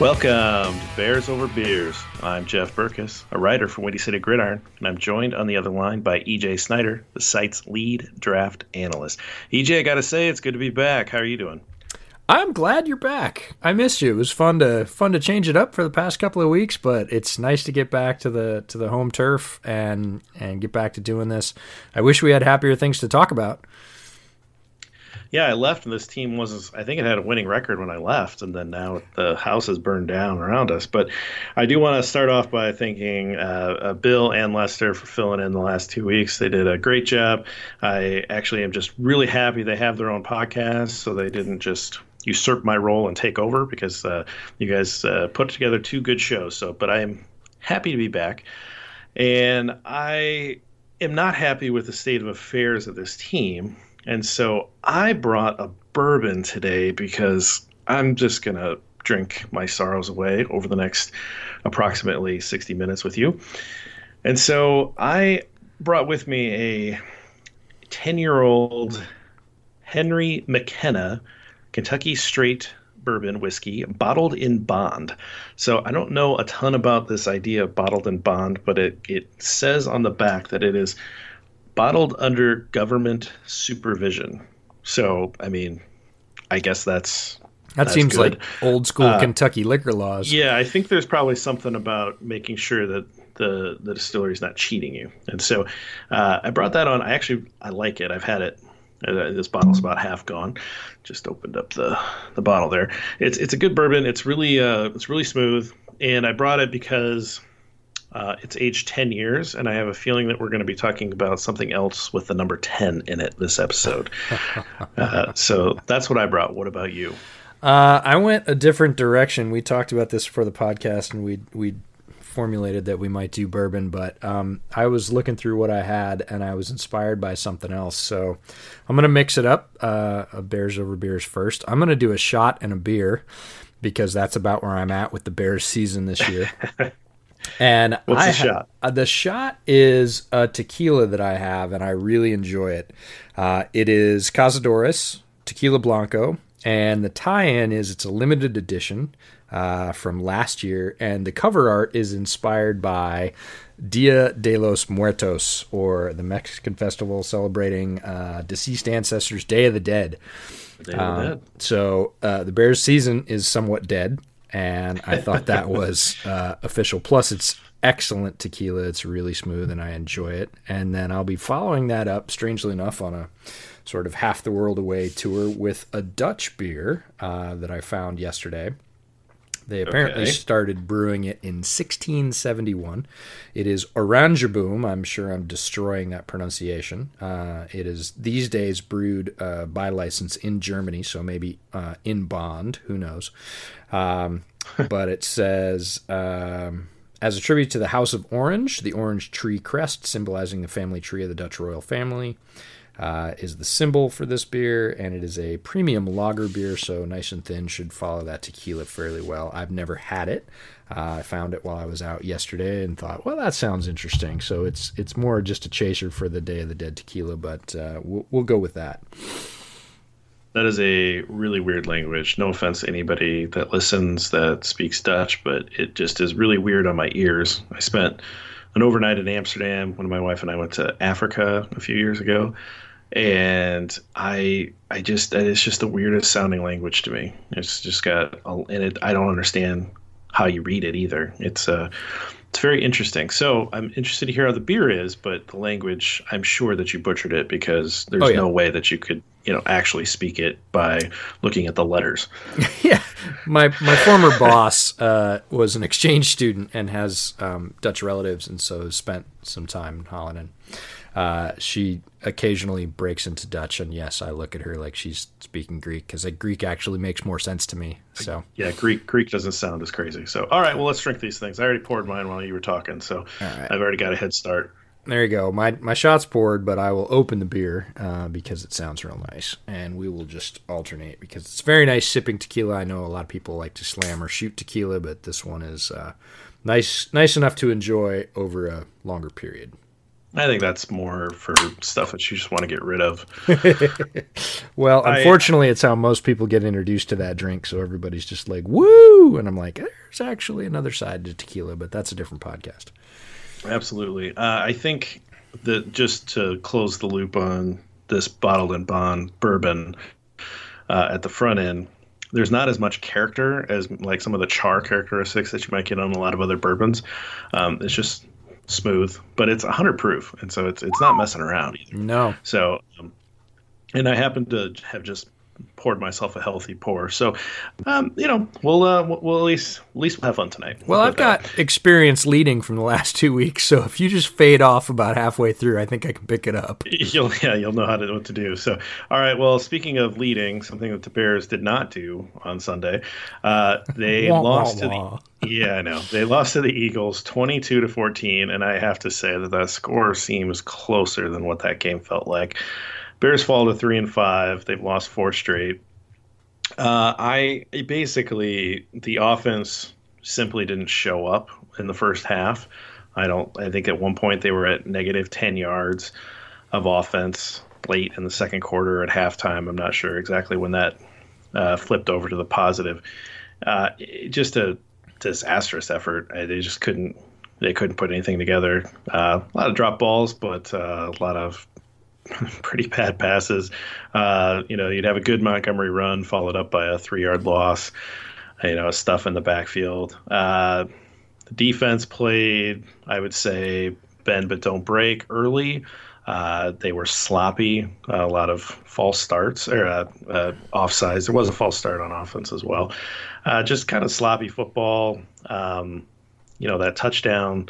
Welcome to Bears Over Beers. I'm Jeff Berckes, a writer for Windy City Gridiron, and I'm joined on the other line by EJ Snyder, the site's lead draft analyst. EJ, I gotta say, it's good to be back. How are you doing? I'm glad you're back. I missed you. It was fun to fun to change it up for the past couple of weeks, but it's nice to get back to the to the home turf and and get back to doing this. I wish we had happier things to talk about yeah, I left and this team was I think it had a winning record when I left, and then now the house has burned down around us. But I do want to start off by thanking uh, uh, Bill and Lester for filling in the last two weeks. They did a great job. I actually am just really happy they have their own podcast, so they didn't just usurp my role and take over because uh, you guys uh, put together two good shows. So, but I am happy to be back, and I am not happy with the state of affairs of this team and so I brought a bourbon today because I'm just going to drink my sorrows away over the next approximately 60 minutes with you. And so I brought with me a 10 year old Henry McKenna Kentucky Straight bourbon whiskey bottled in bond. So I don't know a ton about this idea of bottled in bond, but it, it says on the back that it is bottled under government supervision. So, I mean, I guess that's that that's seems good. like old school uh, Kentucky liquor laws. Yeah, I think there's probably something about making sure that the the distillery is not cheating you. And so, uh, I brought that on. I actually I like it. I've had it. Uh, this bottle's about half gone. Just opened up the the bottle there. It's it's a good bourbon. It's really uh it's really smooth. And I brought it because uh, it's aged 10 years, and I have a feeling that we're going to be talking about something else with the number 10 in it this episode. uh, so that's what I brought. What about you? Uh, I went a different direction. We talked about this for the podcast, and we we formulated that we might do bourbon, but um, I was looking through what I had, and I was inspired by something else. So I'm going to mix it up. Uh, Bears over beers first. I'm going to do a shot and a beer because that's about where I'm at with the Bears season this year. And what's I the shot? Uh, the shot is a tequila that I have, and I really enjoy it. Uh, it is Cazadores Tequila Blanco, and the tie-in is it's a limited edition uh, from last year, and the cover art is inspired by Dia de los Muertos, or the Mexican festival celebrating uh, deceased ancestors' Day of the Dead. Day of the um, Dead. So uh, the Bears' season is somewhat dead and I thought that was uh, official. Plus, it's excellent tequila. It's really smooth, and I enjoy it. And then I'll be following that up, strangely enough, on a sort of half the world away tour with a Dutch beer uh, that I found yesterday. They apparently okay. started brewing it in 1671. It is Oranjeboom. I'm sure I'm destroying that pronunciation. Uh, it is these days brewed uh, by license in Germany, so maybe uh, in bond. Who knows? Um, but it says. Um, as a tribute to the House of Orange, the orange tree crest symbolizing the family tree of the Dutch royal family uh, is the symbol for this beer, and it is a premium lager beer, so nice and thin, should follow that tequila fairly well. I've never had it. Uh, I found it while I was out yesterday and thought, well, that sounds interesting. So it's it's more just a chaser for the Day of the Dead tequila, but uh, we'll, we'll go with that. That is a really weird language. No offense to anybody that listens that speaks Dutch, but it just is really weird on my ears. I spent an overnight in Amsterdam when my wife and I went to Africa a few years ago and I I just it's just the weirdest sounding language to me. It's just got and it I don't understand how you read it either. It's uh it's very interesting. So I'm interested to hear how the beer is, but the language I'm sure that you butchered it because there's oh, yeah. no way that you could you know actually speak it by looking at the letters. yeah, my my former boss uh, was an exchange student and has um, Dutch relatives, and so spent some time in Holland and uh, she occasionally breaks into Dutch, and yes, I look at her like she's speaking Greek because Greek actually makes more sense to me. So yeah, Greek Greek doesn't sound as crazy. So all right, well let's drink these things. I already poured mine while you were talking, so right. I've already got a head start. There you go. My my shot's poured, but I will open the beer uh, because it sounds real nice, and we will just alternate because it's very nice sipping tequila. I know a lot of people like to slam or shoot tequila, but this one is uh, nice nice enough to enjoy over a longer period. I think that's more for stuff that you just want to get rid of. well, unfortunately, I, it's how most people get introduced to that drink. So everybody's just like, woo. And I'm like, there's actually another side to tequila, but that's a different podcast. Absolutely. Uh, I think that just to close the loop on this bottled and bond bourbon uh, at the front end, there's not as much character as like some of the char characteristics that you might get on a lot of other bourbons. Um, it's just smooth, but it's 100 proof, and so it's it's not messing around either. No. So, um, and I happen to have just poured myself a healthy pour. So, um, you know, we'll uh, we'll at least at least we'll have fun tonight. Well, I've got that. experience leading from the last two weeks, so if you just fade off about halfway through, I think I can pick it up. You'll yeah, you'll know how to what to do. So, all right. Well, speaking of leading, something that the Bears did not do on Sunday, uh, they wah, lost wah, to the. Yeah, I know. They lost to the Eagles 22 to 14, and I have to say that that score seems closer than what that game felt like. Bears fall to three and five. They've lost four straight. Uh, I basically the offense simply didn't show up in the first half. I don't. I think at one point they were at negative ten yards of offense late in the second quarter at halftime. I'm not sure exactly when that uh, flipped over to the positive. Uh, just a disastrous effort. They just couldn't. They couldn't put anything together. Uh, a lot of drop balls, but uh, a lot of pretty bad passes. Uh, you know, you'd have a good Montgomery run followed up by a three yard loss. You know, stuff in the backfield. Uh, the defense played, I would say, bend but don't break early. Uh, they were sloppy, a lot of false starts or uh, uh, offsides. There was a false start on offense as well. Uh, just kind of sloppy football. Um, you know, that touchdown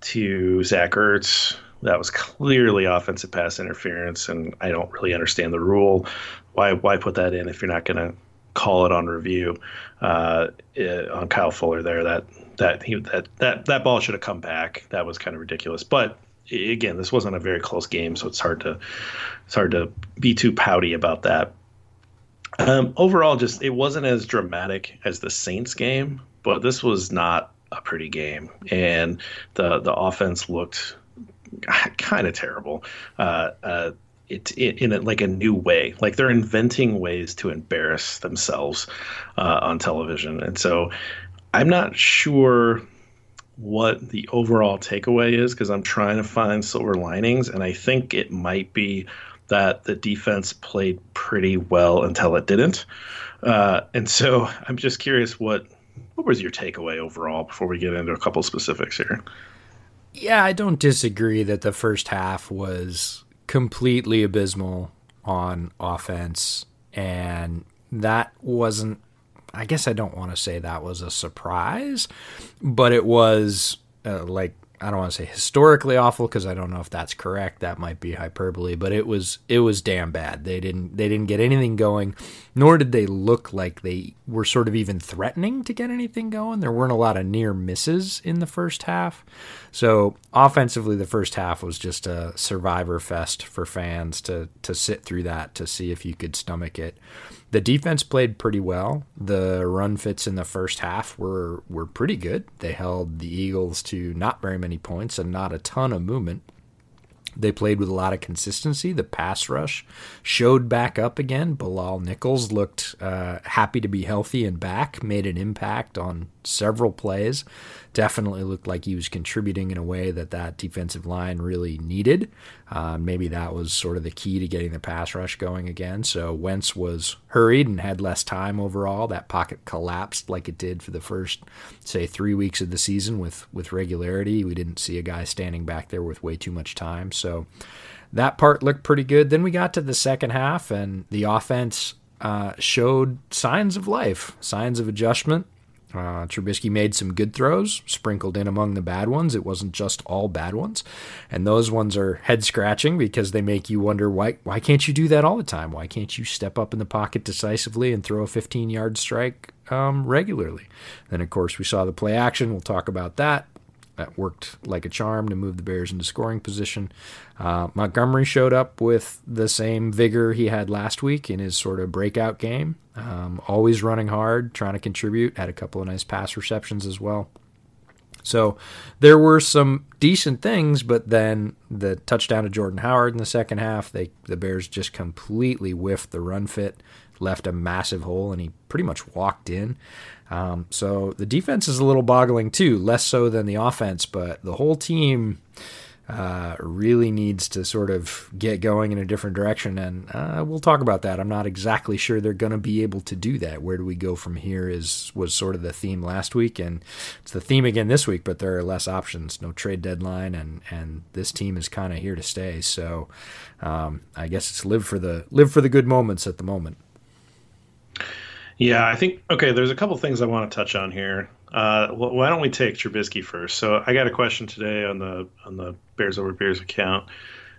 to Zach Ertz that was clearly offensive pass interference, and I don't really understand the rule. Why why put that in if you're not going to call it on review uh, on Kyle Fuller there? That that he that that that ball should have come back. That was kind of ridiculous, but again, this wasn't a very close game, so it's hard to it's hard to be too pouty about that. Um, overall, just it wasn't as dramatic as the Saints game, but this was not a pretty game, and the the offense looked kind of terrible. Uh, uh, it, it, in a, like a new way. Like they're inventing ways to embarrass themselves uh, on television, and so I'm not sure what the overall takeaway is because I'm trying to find silver linings, and I think it might be that the defense played pretty well until it didn't. Uh, and so I'm just curious what what was your takeaway overall before we get into a couple specifics here. Yeah, I don't disagree that the first half was completely abysmal on offense, and that wasn't. I guess I don't want to say that was a surprise, but it was uh, like I don't want to say historically awful because I don't know if that's correct. That might be hyperbole, but it was it was damn bad. They didn't they didn't get anything going, nor did they look like they were sort of even threatening to get anything going. There weren't a lot of near misses in the first half. So offensively, the first half was just a survivor fest for fans to to sit through that to see if you could stomach it. The defense played pretty well. The run fits in the first half were were pretty good. They held the Eagles to not very many points and not a ton of movement. They played with a lot of consistency. The pass rush showed back up again. Bilal Nichols looked uh, happy to be healthy and back, made an impact on several plays definitely looked like he was contributing in a way that that defensive line really needed. Uh, maybe that was sort of the key to getting the pass rush going again. So Wentz was hurried and had less time overall. That pocket collapsed like it did for the first, say, three weeks of the season with with regularity. We didn't see a guy standing back there with way too much time. So that part looked pretty good. Then we got to the second half, and the offense uh, showed signs of life, signs of adjustment. Uh, Trubisky made some good throws, sprinkled in among the bad ones. It wasn't just all bad ones, and those ones are head scratching because they make you wonder why why can't you do that all the time? Why can't you step up in the pocket decisively and throw a 15 yard strike um, regularly? Then of course we saw the play action. We'll talk about that. That worked like a charm to move the Bears into scoring position. Uh, Montgomery showed up with the same vigor he had last week in his sort of breakout game. Um, always running hard, trying to contribute. Had a couple of nice pass receptions as well. So there were some decent things, but then the touchdown to Jordan Howard in the second half, they the Bears just completely whiffed the run fit, left a massive hole, and he pretty much walked in. Um, so the defense is a little boggling too, less so than the offense, but the whole team uh, really needs to sort of get going in a different direction. And uh, we'll talk about that. I'm not exactly sure they're going to be able to do that. Where do we go from here? Is was sort of the theme last week, and it's the theme again this week. But there are less options, no trade deadline, and and this team is kind of here to stay. So um, I guess it's live for the live for the good moments at the moment. Yeah, I think okay. There's a couple things I want to touch on here. Uh, why don't we take Trubisky first? So I got a question today on the on the Bears Over Beers account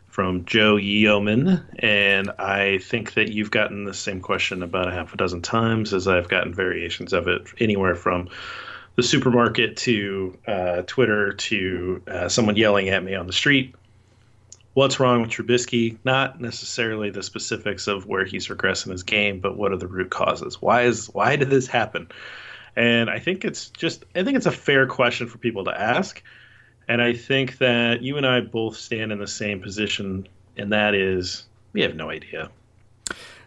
from Joe Yeoman, and I think that you've gotten the same question about a half a dozen times as I've gotten variations of it, anywhere from the supermarket to uh, Twitter to uh, someone yelling at me on the street. What's wrong with Trubisky? Not necessarily the specifics of where he's regressing his game, but what are the root causes? Why is why did this happen? And I think it's just I think it's a fair question for people to ask. And I think that you and I both stand in the same position, and that is we have no idea.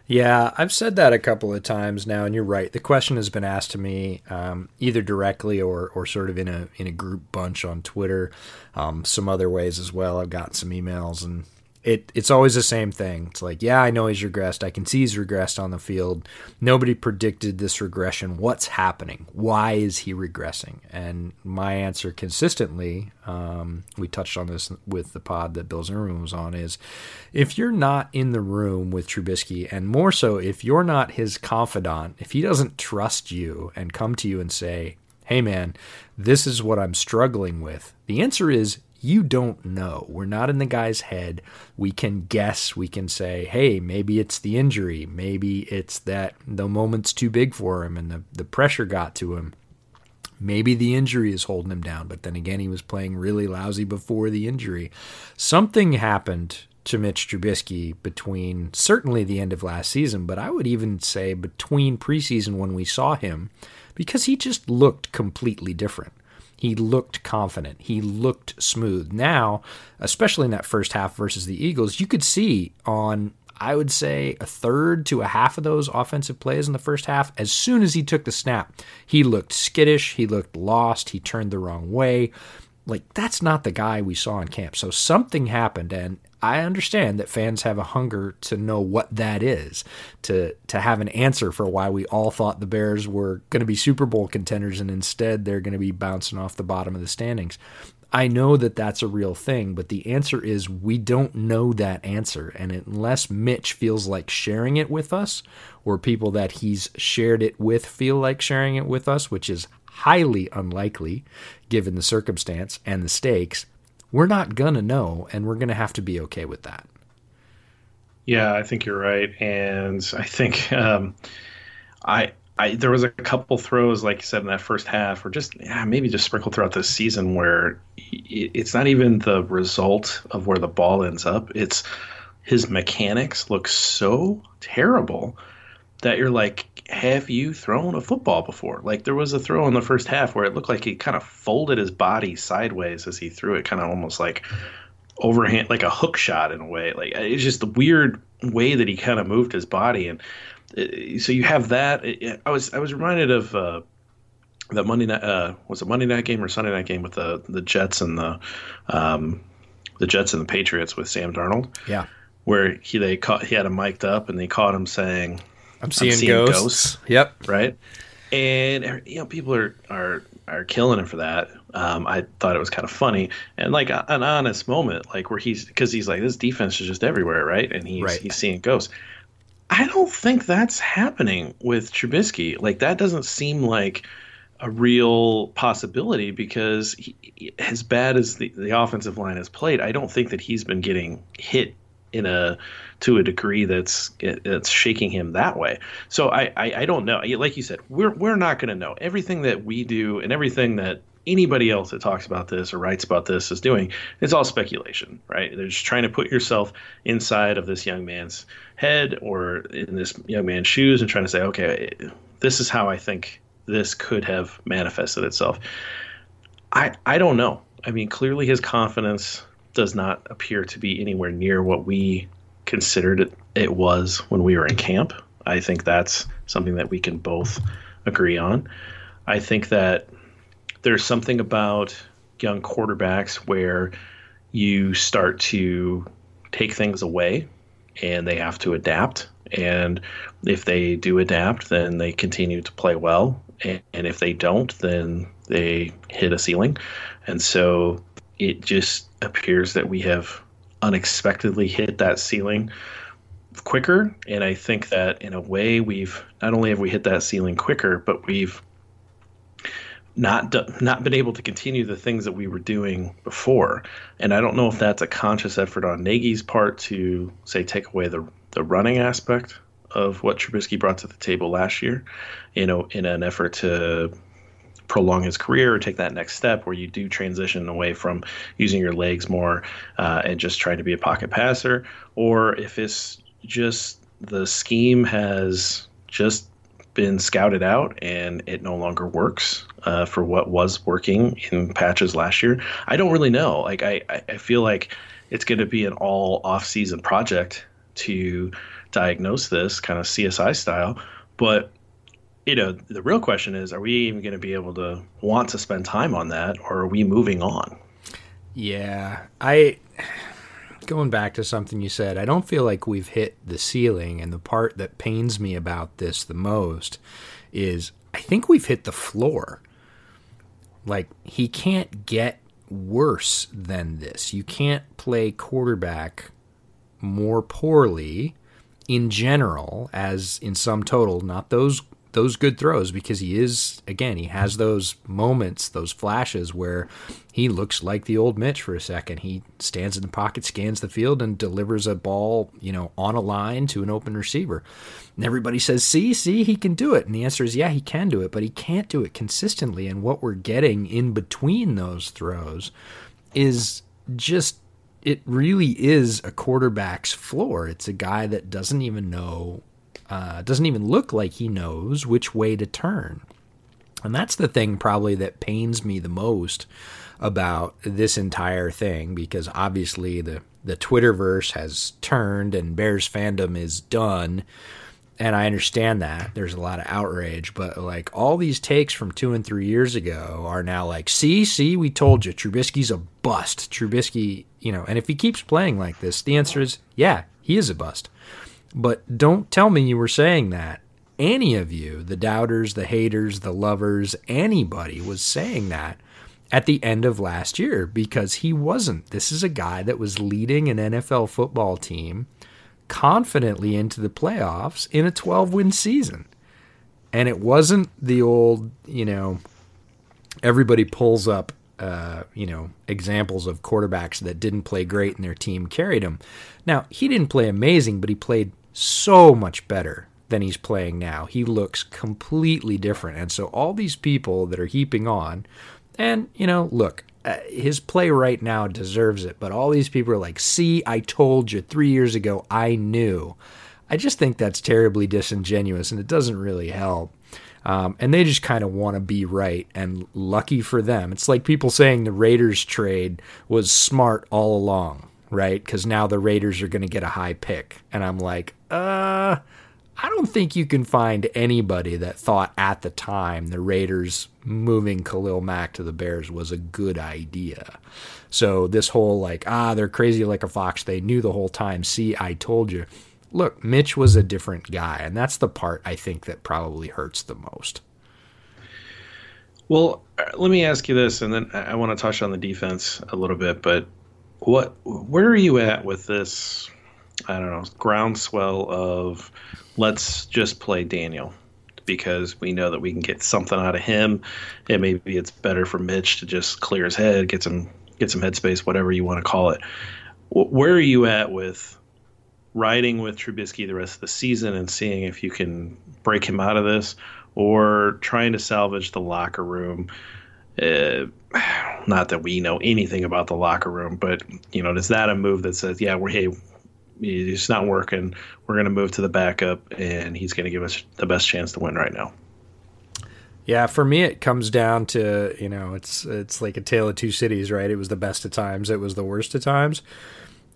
Yeah, I've said that a couple of times now, and you're right. The question has been asked to me um, either directly or, or sort of in a in a group bunch on Twitter, um, some other ways as well. I've gotten some emails, and it it's always the same thing. It's like, yeah, I know he's regressed. I can see he's regressed on the field. Nobody predicted this regression. What's happening? Why is he regressing? And my answer consistently, um, we touched on this with the pod that Bill Zimmerman was on, is if you're not in the room with Trubisky, and more so if you're not his confidant, if he doesn't trust you and come to you and say, hey man, this is what I'm struggling with, the answer is you don't know. We're not in the guy's head. We can guess. We can say, hey, maybe it's the injury. Maybe it's that the moment's too big for him and the, the pressure got to him. Maybe the injury is holding him down, but then again, he was playing really lousy before the injury. Something happened to Mitch Trubisky between certainly the end of last season, but I would even say between preseason when we saw him, because he just looked completely different. He looked confident. He looked smooth. Now, especially in that first half versus the Eagles, you could see on I would say a third to a half of those offensive plays in the first half, as soon as he took the snap, he looked skittish, he looked lost, he turned the wrong way. Like, that's not the guy we saw in camp. So something happened, and I understand that fans have a hunger to know what that is, to to have an answer for why we all thought the Bears were going to be Super Bowl contenders and instead they're going to be bouncing off the bottom of the standings. I know that that's a real thing, but the answer is we don't know that answer. And unless Mitch feels like sharing it with us, or people that he's shared it with feel like sharing it with us, which is highly unlikely given the circumstance and the stakes, we're not going to know, and we're going to have to be okay with that. Yeah, I think you're right, and I think um, I, I there was a couple throws, like you said in that first half, or just yeah, maybe just sprinkled throughout this season, where it's not even the result of where the ball ends up; it's his mechanics look so terrible that you're like, have you thrown a football before? Like there was a throw in the first half where it looked like he kind of folded his body sideways as he threw it, kind of almost like overhand, like a hook shot in a way. Like it's just the weird way that he kind of moved his body, and so you have that. I was I was reminded of. Uh, that Monday night uh, was a Monday night game or Sunday night game with the the Jets and the um, the Jets and the Patriots with Sam Darnold. Yeah, where he they caught he had him mic'd up and they caught him saying I'm seeing, I'm seeing ghosts. ghosts. Yep. Right. And you know, people are are are killing him for that. Um, I thought it was kind of funny and like an honest moment, like where he's because he's like this defense is just everywhere, right? And he's right. he's seeing ghosts. I don't think that's happening with Trubisky. Like that doesn't seem like a real possibility because he, as bad as the, the offensive line has played, I don't think that he's been getting hit in a to a degree that's that's shaking him that way. So I, I, I don't know. Like you said, we're we're not going to know everything that we do and everything that anybody else that talks about this or writes about this is doing. It's all speculation, right? They're just trying to put yourself inside of this young man's head or in this young man's shoes and trying to say, okay, this is how I think this could have manifested itself. I I don't know. I mean, clearly his confidence does not appear to be anywhere near what we considered it, it was when we were in camp. I think that's something that we can both agree on. I think that there's something about young quarterbacks where you start to take things away and they have to adapt. And if they do adapt, then they continue to play well. And, if they don't, then they hit a ceiling. And so it just appears that we have unexpectedly hit that ceiling quicker. And I think that in a way, we've not only have we hit that ceiling quicker, but we've not not been able to continue the things that we were doing before. And I don't know if that's a conscious effort on Nagy's part to say take away the the running aspect of what Trubisky brought to the table last year, you know, in an effort to prolong his career or take that next step where you do transition away from using your legs more uh, and just trying to be a pocket passer, or if it's just the scheme has just been scouted out and it no longer works uh, for what was working in patches last year. I don't really know. Like I, I feel like it's going to be an all off-season project to diagnose this kind of CSI style. But you know, the real question is, are we even going to be able to want to spend time on that, or are we moving on? Yeah, I going back to something you said, I don't feel like we've hit the ceiling. And the part that pains me about this the most is I think we've hit the floor. Like, he can't get worse than this. You can't play quarterback more poorly in general as in sum total, not those those good throws because he is again he has those moments those flashes where he looks like the old Mitch for a second. He stands in the pocket scans the field and delivers a ball you know on a line to an open receiver. And everybody says see see he can do it. And the answer is yeah he can do it but he can't do it consistently. And what we're getting in between those throws is just it really is a quarterback's floor. It's a guy that doesn't even know uh, doesn't even look like he knows which way to turn. And that's the thing probably that pains me the most about this entire thing because obviously the the Twitterverse has turned and Bears fandom is done. And I understand that. There's a lot of outrage, but like all these takes from two and three years ago are now like, see, see, we told you Trubisky's a bust. Trubisky, you know, and if he keeps playing like this, the answer is yeah, he is a bust. But don't tell me you were saying that. Any of you, the doubters, the haters, the lovers, anybody was saying that at the end of last year because he wasn't. This is a guy that was leading an NFL football team confidently into the playoffs in a 12 win season. And it wasn't the old, you know, everybody pulls up uh, you know, examples of quarterbacks that didn't play great and their team carried him. Now, he didn't play amazing, but he played so much better than he's playing now. He looks completely different. And so all these people that are heaping on, and, you know, look, uh, his play right now deserves it, but all these people are like, see, I told you three years ago, I knew. I just think that's terribly disingenuous and it doesn't really help. Um, and they just kind of want to be right and lucky for them. It's like people saying the Raiders trade was smart all along right? Because now the Raiders are going to get a high pick. And I'm like, uh, I don't think you can find anybody that thought at the time the Raiders moving Khalil Mack to the Bears was a good idea. So this whole like, ah, they're crazy like a fox. They knew the whole time. See, I told you. Look, Mitch was a different guy, and that's the part I think that probably hurts the most. Well, uh, let me ask you this, and then I want to touch on the defense a little bit. But what where are you at with this i don't know groundswell of let's just play daniel because we know that we can get something out of him. And maybe it's better for mitch to just clear his head get some get some headspace whatever you want to call it. Where are you at with riding with Trubisky the rest of the season and seeing if you can break him out of this? Or trying to salvage the locker room? Uh, not that we know anything about the locker room, but you know, is that a move that says, yeah, we're hey, it's not working. We're going to move to the backup, and he's going to give us the best chance to win right now. Yeah, for me it comes down to, you know, it's it's like a tale of two cities, right? It was the best of times, it was the worst of times.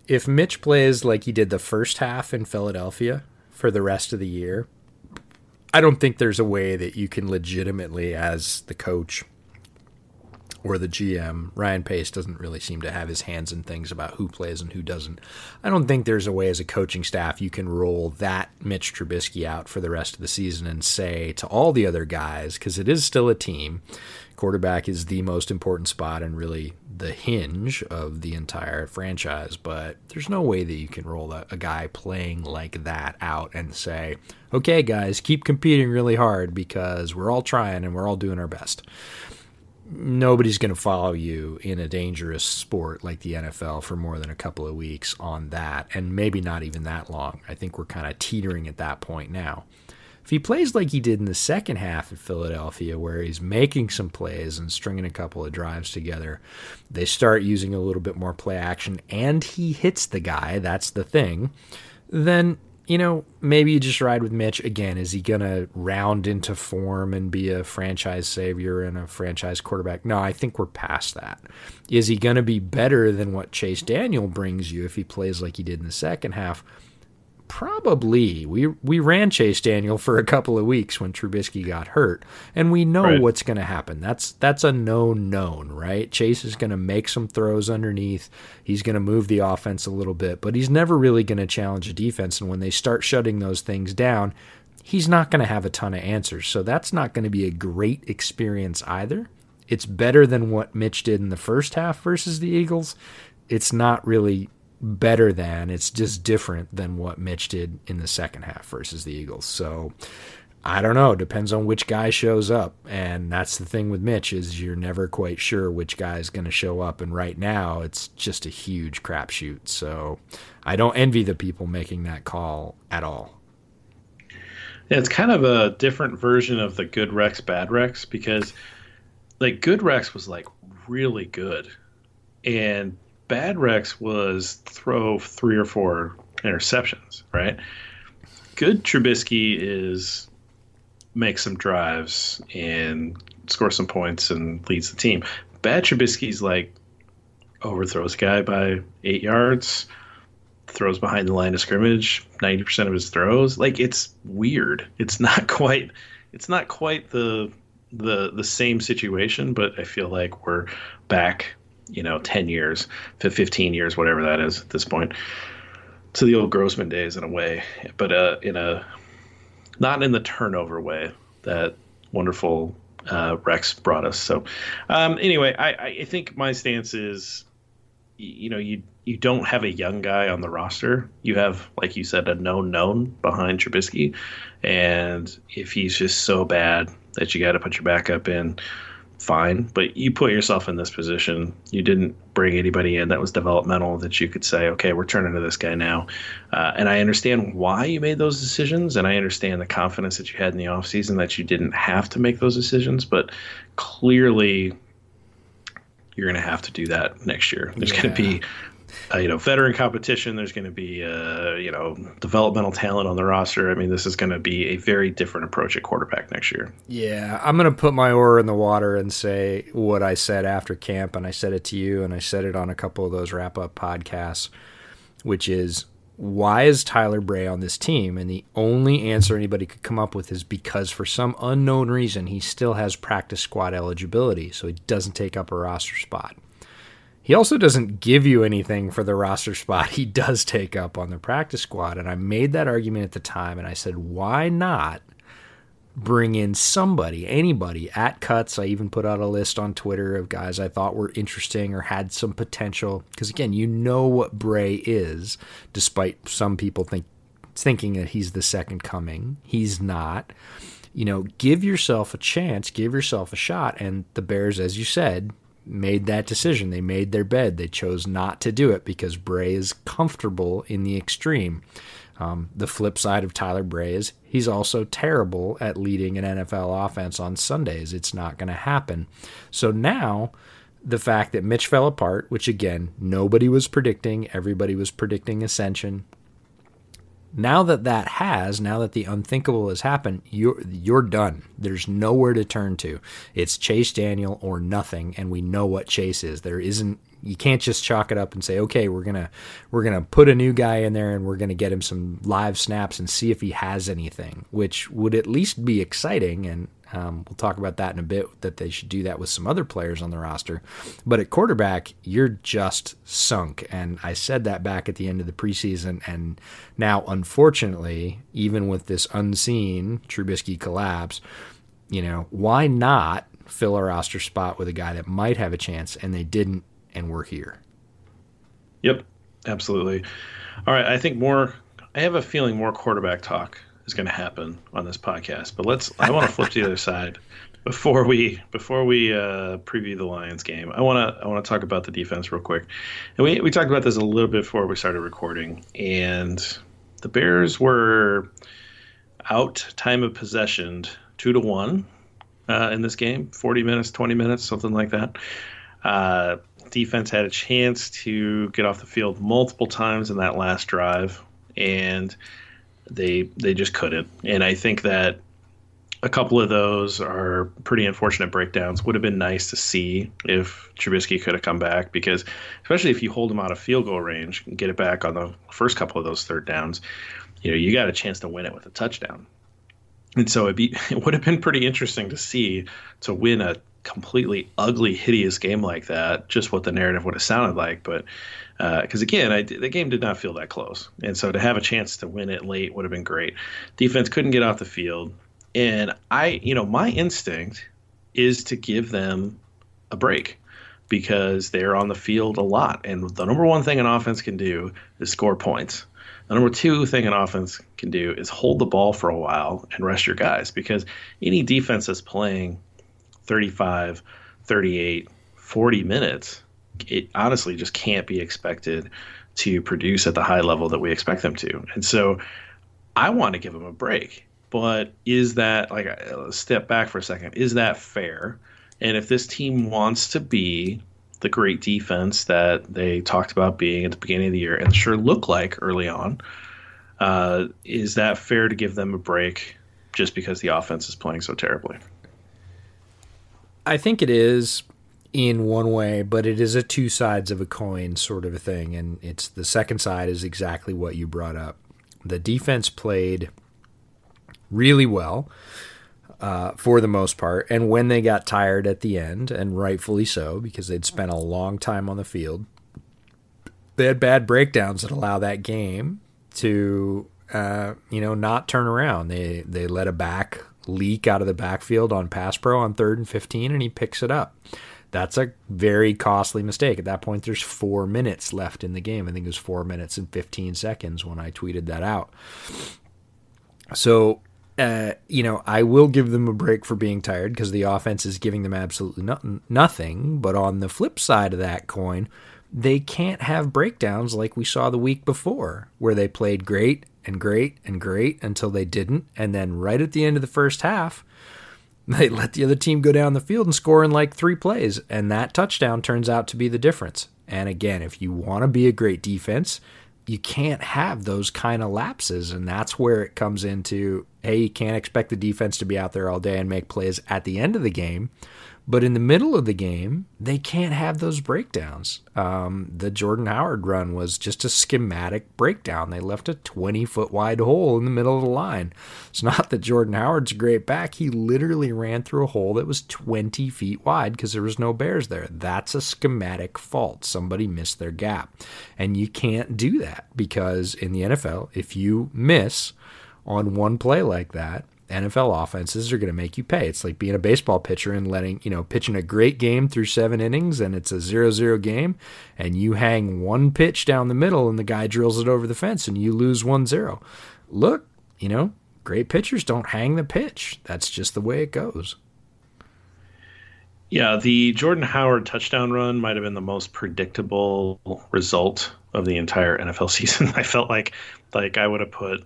If Mitch plays like he did the first half in Philadelphia for the rest of the year, I don't think there's a way that you can legitimately as the coach or the GM, Ryan Pace doesn't really seem to have his hands in things about who plays and who doesn't. I don't think there's a way as a coaching staff you can roll that Mitch Trubisky out for the rest of the season and say to all the other guys, because it is still a team, quarterback is the most important spot and really the hinge of the entire franchise. But there's no way that you can roll a, a guy playing like that out and say, okay, guys, keep competing really hard because we're all trying and we're all doing our best nobody's going to follow you in a dangerous sport like the NFL for more than a couple of weeks on that, and maybe not even that long. I think we're kind of teetering at that point now. If he plays like he did in the second half at Philadelphia, where he's making some plays and stringing a couple of drives together, they start using a little bit more play action, and he hits the guy. That's the thing. Then you know, maybe you just ride with Mitch again. Is he going to round into form and be a franchise savior and a franchise quarterback? No, I think we're past that. Is he going to be better than what Chase Daniel brings you if he plays like he did in the second half? Probably. We we ran Chase Daniel for a couple of weeks when Trubisky got hurt, and we know right. what's going to happen. That's that's a known known, right? Chase is going to make some throws underneath. He's going to move the offense a little bit, but he's never really going to challenge a defense. And when they start shutting those things down, he's not going to have a ton of answers. So that's not going to be a great experience either. It's better than what Mitch did in the first half versus the Eagles. It's not really better than. It's just different than what Mitch did in the second half versus the Eagles. So I don't know. Depends on which guy shows up, and that's the thing with Mitch is you're never quite sure which guy is going to show up. And right now, it's just a huge crapshoot. So I don't envy the people making that call at all. Yeah, it's kind of a different version of the good Rex, bad Rex because like good Rex was like really good, and bad Rex was throw three or four interceptions, right? Good Trubisky is make some drives and score some points and leads the team. Bad Trubisky's like overthrows guy by eight yards, throws behind the line of scrimmage, ninety percent of his throws. Like it's weird. It's not quite. It's not quite the the the same situation, but I feel like we're back you know, 10 years, 15 years, whatever that is at this point, to the old Grossman days in a way, but uh, in a not in the turnover way that wonderful uh, Rex brought us. So, um, anyway, I, I think my stance is, you know, you you don't have a young guy on the roster. You have, like you said, a known known behind Trubisky, and if he's just so bad that you got to put your backup in, fine. But you put yourself in this position. You didn't bring anybody in that was developmental that you could say, okay, we're turning to this guy now. Uh, and I understand why you made those decisions. And I understand the confidence that you had in the offseason that you didn't have to make those decisions. But clearly, you're going to have to do that next year. There's yeah. going to be uh, you know, veteran competition. There's going to be, uh, you know, developmental talent on the roster. I mean, this is going to be a very different approach at quarterback next year. Yeah, I'm going to put my oar in the water and say what I said after camp, and I said it to you, and I said it on a couple of those wrap up podcasts, which is why is Tyler Bray on this team? And the only answer anybody could come up with is because for some unknown reason he still has practice squad eligibility, so he doesn't take up a roster spot. He also doesn't give you anything for the roster spot he does take up on the practice squad. And I made that argument at the time and I said, why not bring in somebody, anybody at cuts? I even put out a list on Twitter of guys I thought were interesting or had some potential. Because again, you know what Bray is, despite some people think thinking that he's the second coming. He's not. You know, give yourself a chance, give yourself a shot. And the Bears, as you said, made that decision. They made their bed. They chose not to do it because Bray is comfortable in the extreme. Um, the flip side of Tyler Bray is he's also terrible at leading an NFL offense on Sundays. It's not going to happen. So now, the fact that Mitch fell apart, which again, nobody was predicting, everybody was predicting ascension. Now that that has, now that the unthinkable has happened, you're you're done. There's nowhere to turn to. It's Chase Daniel or nothing, and we know what Chase is. There isn't you can't just chalk it up and say, okay, we're gonna we're gonna put a new guy in there and we're gonna get him some live snaps and see if he has anything, which would at least be exciting. And um, we'll talk about that in a bit. That they should do that with some other players on the roster. But at quarterback, you're just sunk. And I said that back at the end of the preseason. And now, unfortunately, even with this unseen Trubisky collapse, you know, why not fill a roster spot with a guy that might have a chance? And they didn't and we're here. Yep, absolutely. All right, I think more. I have a feeling more quarterback talk is going to happen on this podcast, but let's. I want to flip to the other side before we before we uh, preview the Lions game. I want to I want to talk about the defense real quick, and we we talked about this a little bit before we started recording, and the Bears were out time of possession two to one uh, in this game, forty minutes, twenty minutes, something like that. Uh, defense had a chance to get off the field multiple times in that last drive, and they they just couldn't. And I think that a couple of those are pretty unfortunate breakdowns. Would have been nice to see if Trubisky could have come back because, especially if you hold him out of field goal range and get it back on the first couple of those third downs, you know you got a chance to win it with a touchdown. And so be, it would have been pretty interesting to see to win a completely ugly, hideous game like that, just what the narrative would have sounded like. But because uh, again, I, the game did not feel that close, and so to have a chance to win it late would have been great. Defense couldn't get off the field, and I, you know, my instinct is to give them a break because they're on the field a lot, and the number one thing an offense can do is score points. The number two thing an offense can do is hold the ball for a while and rest your guys because any defense that's playing 35, 38, 40 minutes, it honestly just can't be expected to produce at the high level that we expect them to. And so I want to give them a break. But is that, like, let's step back for a second, is that fair? And if this team wants to be the great defense that they talked about being at the beginning of the year and sure look like early on, uh, is that fair to give them a break just because the offense is playing so terribly? I think it is in one way, but it is a two sides of a coin sort of a thing. And it's the second side is exactly what you brought up. The defense played really well uh, for the most part. And when they got tired at the end, and rightfully so, because they'd spent a long time on the field, they had bad breakdowns that allow that game to, uh, you know, not turn around. They they let a back leak out of the backfield on pass pro on third and 15, and he picks it up. That's a very costly mistake. At that point, there's four minutes left in the game. I think it was four minutes and 15 seconds when I tweeted that out. So, uh, you know, I will give them a break for being tired because the offense is giving them absolutely no- nothing. But on the flip side of that coin, they can't have breakdowns like we saw the week before, where they played great and great and great until they didn't. And then right at the end of the first half, they let the other team go down the field and score in like three plays. And that touchdown turns out to be the difference. And again, if you want to be a great defense, you can't have those kind of lapses. And that's where it comes into hey, you can't expect the defense to be out there all day and make plays at the end of the game. But in the middle of the game, they can't have those breakdowns. Um, the Jordan Howard run was just a schematic breakdown. They left a 20 foot wide hole in the middle of the line. It's not that Jordan Howard's a great back. He literally ran through a hole that was 20 feet wide because there was no bears there. That's a schematic fault. Somebody missed their gap. And you can't do that because in the NFL, if you miss on one play like that, NFL offenses are going to make you pay. It's like being a baseball pitcher and letting, you know, pitching a great game through seven innings and it's a 0 0 game and you hang one pitch down the middle and the guy drills it over the fence and you lose one zero. Look, you know, great pitchers don't hang the pitch. That's just the way it goes. Yeah, the Jordan Howard touchdown run might have been the most predictable result of the entire NFL season. I felt like like I would have put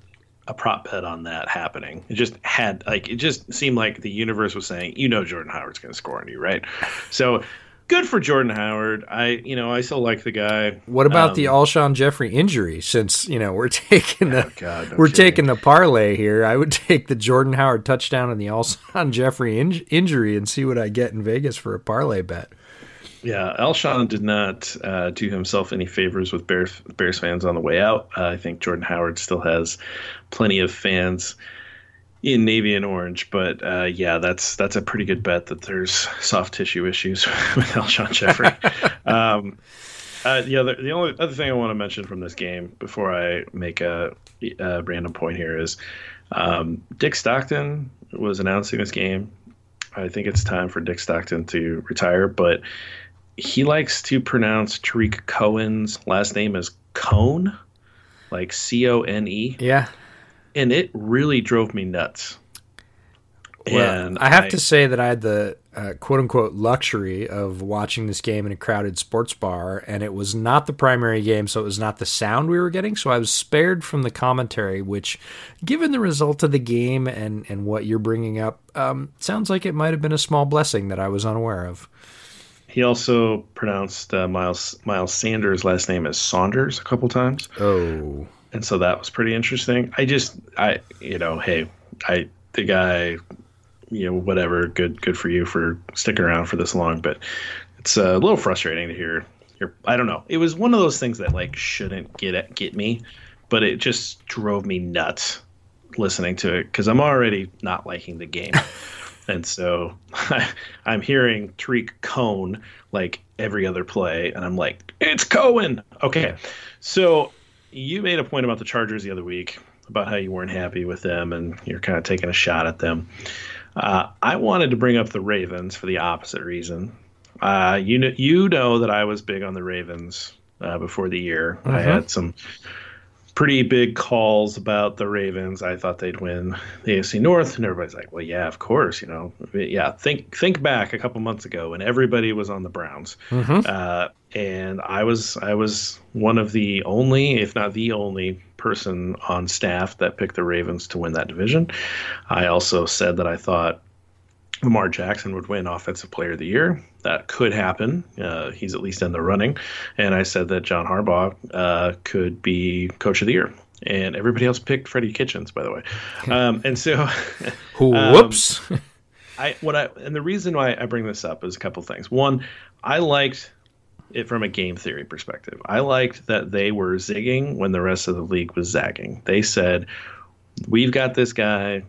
a prop bet on that happening. It just had like it just seemed like the universe was saying, you know, Jordan Howard's going to score on you, right? So good for Jordan Howard. I, you know, I still like the guy. What about um, the Alshon Jeffery injury? Since you know we're taking the oh God, no we're kidding. taking the parlay here, I would take the Jordan Howard touchdown and the Alshon Jeffery in- injury and see what I get in Vegas for a parlay bet. Yeah, Alshon did not uh, do himself any favors with Bears, Bears fans on the way out. Uh, I think Jordan Howard still has plenty of fans in navy and orange. But uh, yeah, that's that's a pretty good bet that there's soft tissue issues with Alshon Jeffery. um, uh, the other, the only other thing I want to mention from this game before I make a, a random point here is um, Dick Stockton was announcing this game. I think it's time for Dick Stockton to retire, but he likes to pronounce Tarik Cohen's last name as Cone, like C O N E. Yeah, and it really drove me nuts. Well, and I have I, to say that I had the uh, quote unquote luxury of watching this game in a crowded sports bar, and it was not the primary game, so it was not the sound we were getting. So I was spared from the commentary, which, given the result of the game and, and what you're bringing up, um, sounds like it might have been a small blessing that I was unaware of. He also pronounced uh, Miles Miles Sanders' last name as Saunders a couple times. Oh, and so that was pretty interesting. I just, I, you know, hey, I, the guy, you know, whatever, good, good for you for sticking around for this long, but it's a little frustrating to hear. Your, I don't know. It was one of those things that like shouldn't get at, get me, but it just drove me nuts listening to it because I'm already not liking the game. and so I, am hearing Tarik Cone like every other play, and I'm like, it's Cohen. Okay, so you made a point about the Chargers the other week about how you weren't happy with them and you're kind of taking a shot at them. Uh, I wanted to bring up the Ravens for the opposite reason. Uh, you know, you know that I was big on the Ravens uh, before the year. I mm-hmm. had some pretty big calls about the Ravens. I thought they'd win the AFC North, and everybody's like, "Well, yeah, of course." You know, yeah. Think think back a couple months ago when everybody was on the Browns, mm-hmm. uh, and I was I was one of the only, if not the only, person on staff that picked the Ravens to win that division. I also said that I thought Lamar Jackson would win Offensive Player of the Year. That could happen. Uh, he's at least in the running. And I said that John Harbaugh uh, could be Coach of the Year. And everybody else picked Freddie Kitchens, by the way. Um, and so, um, whoops. I what I and the reason why I bring this up is a couple things. One, I liked it from a game theory perspective. I liked that they were zigging when the rest of the league was zagging. They said, "We've got this guy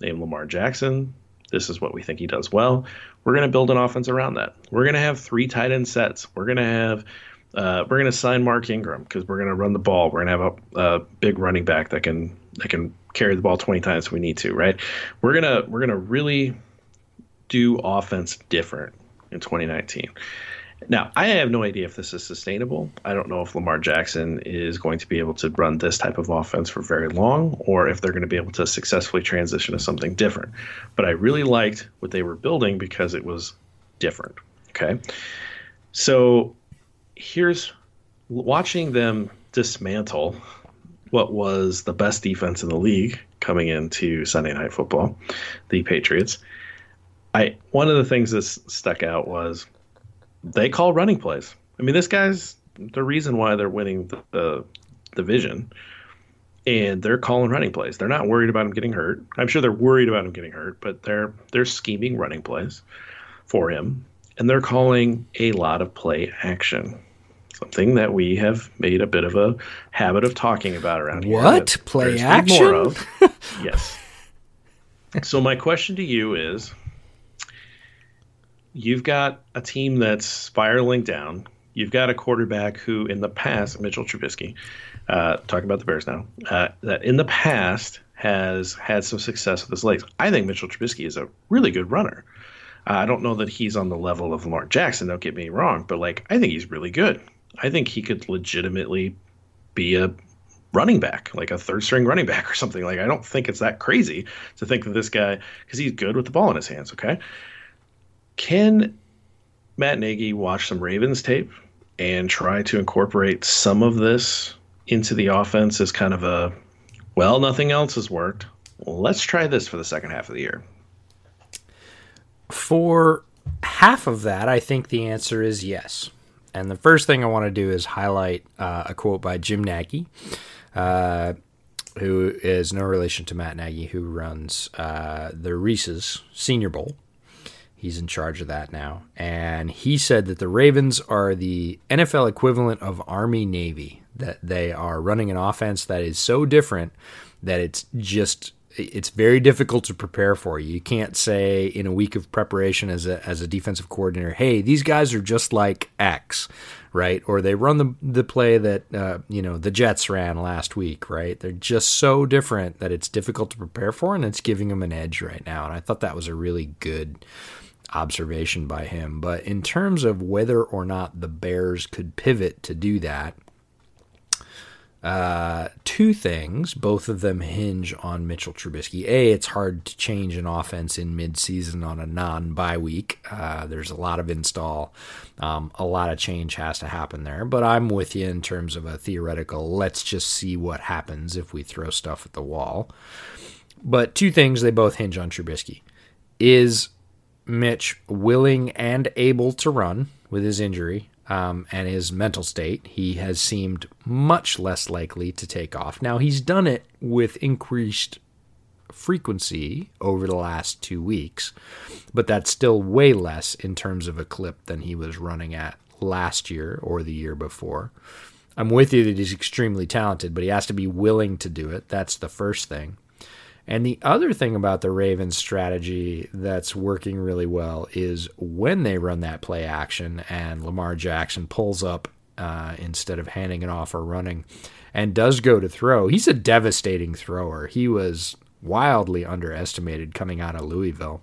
named Lamar Jackson. This is what we think he does well. We're going to build an offense around that. We're going to have three tight end sets. We're going to have uh, we're going to sign Mark Ingram because we're going to run the ball. We're going to have a, a, big running back that can that can carry the ball 20 times if we need to. Right? We're gonna we're gonna really do offense different in 2019. Now, I have no idea if this is sustainable. I don't know if Lamar Jackson is going to be able to run this type of offense for very long or if they're going to be able to successfully transition to something different. But I really liked what they were building because it was different. Okay. So here's watching them dismantle what was the best defense in the league coming into Sunday Night Football, the Patriots. I one of the things that stuck out was they call running plays. I mean, this guy's the reason why they're winning the, the division, and they're calling running plays. They're not worried about him getting hurt. I'm sure they're worried about him getting hurt, but they're they're scheming running plays for him, and they're calling a lot of play action. Something that we have made a bit of a habit of talking about around here. What play action? yes. So my question to you is you've got a team that's spiraling down. You've got a quarterback who, in the past, Mitchell Trubisky, uh, talking about the Bears now, uh, that in the past has had some success with his legs. I think Mitchell Trubisky is a really good runner. Uh, I don't know that he's on the level of Lamar Jackson. Don't get me wrong, but like I think he's really good. I think he could legitimately be a running back, like a third string running back or something. Like I don't think it's that crazy to think that this guy because he's good with the ball in his hands. Okay, can Matt Nagy watch some Ravens tape and try to incorporate some of this into the offense as kind of a, well, nothing else has worked. let's try this for the second half of the year. For half of that, I think the answer is yes. And the first thing I want to do is highlight uh, a quote by Jim Nagy, uh, who is no relation to Matt Nagy, who runs uh, the Reese's Senior Bowl. He's in charge of that now. And he said that the Ravens are the NFL equivalent of Army Navy, that they are running an offense that is so different that it's just it's very difficult to prepare for. You can't say in a week of preparation as a as a defensive coordinator, "Hey, these guys are just like X," right? Or they run the the play that uh, you know the Jets ran last week, right? They're just so different that it's difficult to prepare for, and it's giving them an edge right now. And I thought that was a really good observation by him. But in terms of whether or not the Bears could pivot to do that uh, two things, both of them hinge on Mitchell Trubisky. A, it's hard to change an offense in midseason on a non bye week. Uh, there's a lot of install, um, a lot of change has to happen there. But I'm with you in terms of a theoretical, let's just see what happens if we throw stuff at the wall. But two things, they both hinge on Trubisky. Is Mitch willing and able to run with his injury? um, and his mental state, he has seemed much less likely to take off. Now, he's done it with increased frequency over the last two weeks, but that's still way less in terms of a clip than he was running at last year or the year before. I'm with you that he's extremely talented, but he has to be willing to do it. That's the first thing. And the other thing about the Ravens strategy that's working really well is when they run that play action and Lamar Jackson pulls up uh, instead of handing it off or running and does go to throw, he's a devastating thrower. He was wildly underestimated coming out of Louisville.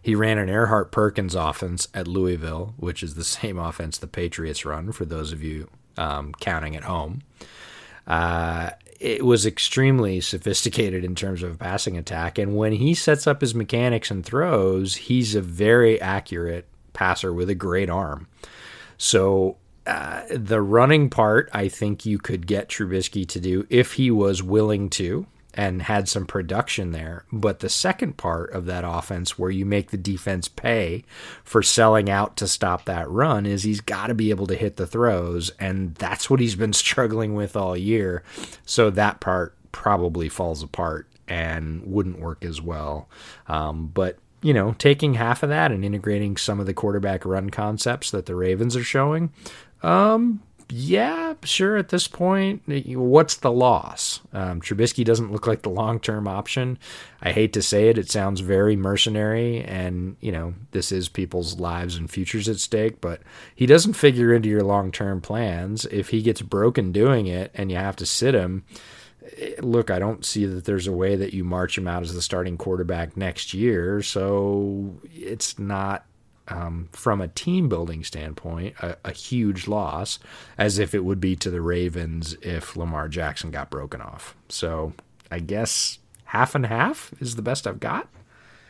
He ran an Erhardt Perkins offense at Louisville, which is the same offense the Patriots run, for those of you um, counting at home. Uh, it was extremely sophisticated in terms of passing attack. And when he sets up his mechanics and throws, he's a very accurate passer with a great arm. So uh, the running part, I think you could get Trubisky to do if he was willing to and had some production there. But the second part of that offense, where you make the defense pay for selling out to stop that run, is he's got to be able to hit the throws. And that's what he's been struggling with all year. So that part probably falls apart and wouldn't work as well. Um, but you know, taking half of that and integrating some of the quarterback run concepts that the Ravens are showing, um, yeah, sure. At this point, what's the loss? Um, Trubisky doesn't look like the long term option. I hate to say it; it sounds very mercenary, and you know this is people's lives and futures at stake. But he doesn't figure into your long term plans. If he gets broken doing it, and you have to sit him, eh, look, I don't see that there's a way that you march him out as the starting quarterback next year. So it's not um, from a team building standpoint, a, a, huge loss, as if it would be to the Ravens if Lamar Jackson got broken off. So I guess half and half is the best I've got.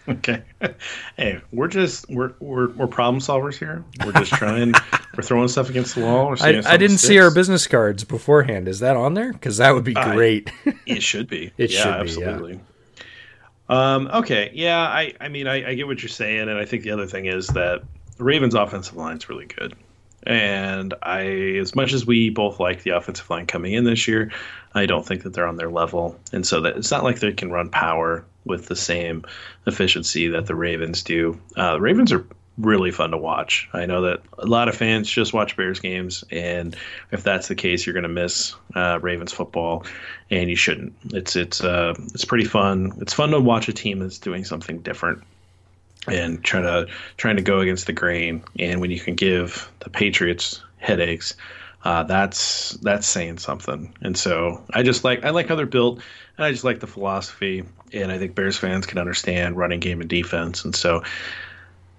Okay. Hey, we're just we're we're, we're problem solvers here. We're just trying. we're throwing stuff against the wall. I, I, didn't see our business cards beforehand. Is that on there? Because that would be great. it should be. It yeah, should be. Absolutely. Yeah. Um, okay, yeah, I, I mean, I, I, get what you're saying, and I think the other thing is that the Ravens' offensive line is really good. And I, as much as we both like the offensive line coming in this year, I don't think that they're on their level, and so that it's not like they can run power with the same efficiency that the Ravens do. Uh, the Ravens are really fun to watch. I know that a lot of fans just watch Bears games, and if that's the case, you're going to miss uh, Ravens football, and you shouldn't. It's it's uh, it's pretty fun. It's fun to watch a team that's doing something different and trying to trying to go against the grain. And when you can give the Patriots headaches, uh, that's that's saying something. And so I just like I like how they're built, and I just like the philosophy. And I think Bears fans can understand running game and defense. And so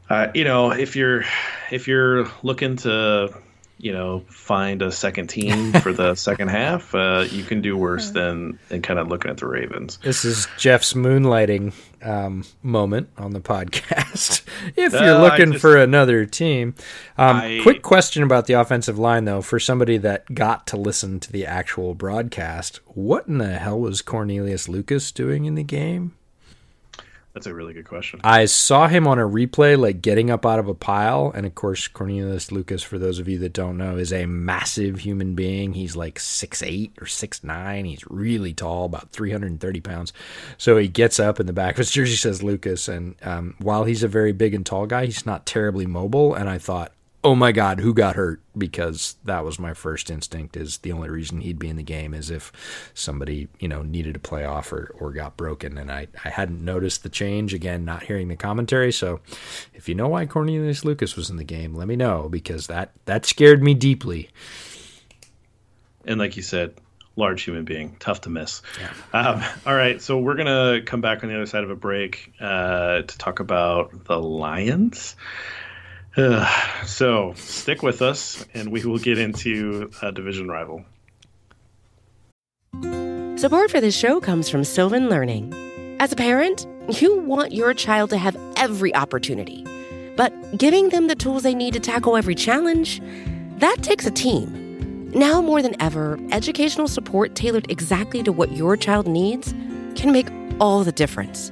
uh, you know, if you're if you're looking to you know find a second team for the second half, uh, you can do worse than than kind of looking at the Ravens. This is Jeff's moonlighting um, moment on the podcast. if you're uh, looking just, for another team, um, I, quick question about the offensive line though, for somebody that got to listen to the actual broadcast, what in the hell was Cornelius Lucas doing in the game? That's a really good question. I saw him on a replay, like getting up out of a pile. And of course, Cornelius Lucas, for those of you that don't know, is a massive human being. He's like six eight or six nine. He's really tall, about 330 pounds. So he gets up in the back of his jersey says Lucas. And um, while he's a very big and tall guy, he's not terribly mobile. And I thought, oh my god who got hurt? Because that was my first instinct is the only reason he'd be in the game is if somebody you know needed to play off or, or got broken. And I, I hadn't noticed the change again not hearing the commentary. So if you know why cornelius lucas was in the game let me know because that that scared me deeply. And like you said large human being tough to miss. Yeah. um, all right so we're gonna come back on the other side of a break uh, to talk about the lions so stick with us, and we will get into a division rival. Support for this show comes from Sylvan Learning. As a parent, you want your child to have every opportunity, but giving them the tools they need to tackle every challenge, that takes a team. Now more than ever, educational support tailored exactly to what your child needs can make all the difference.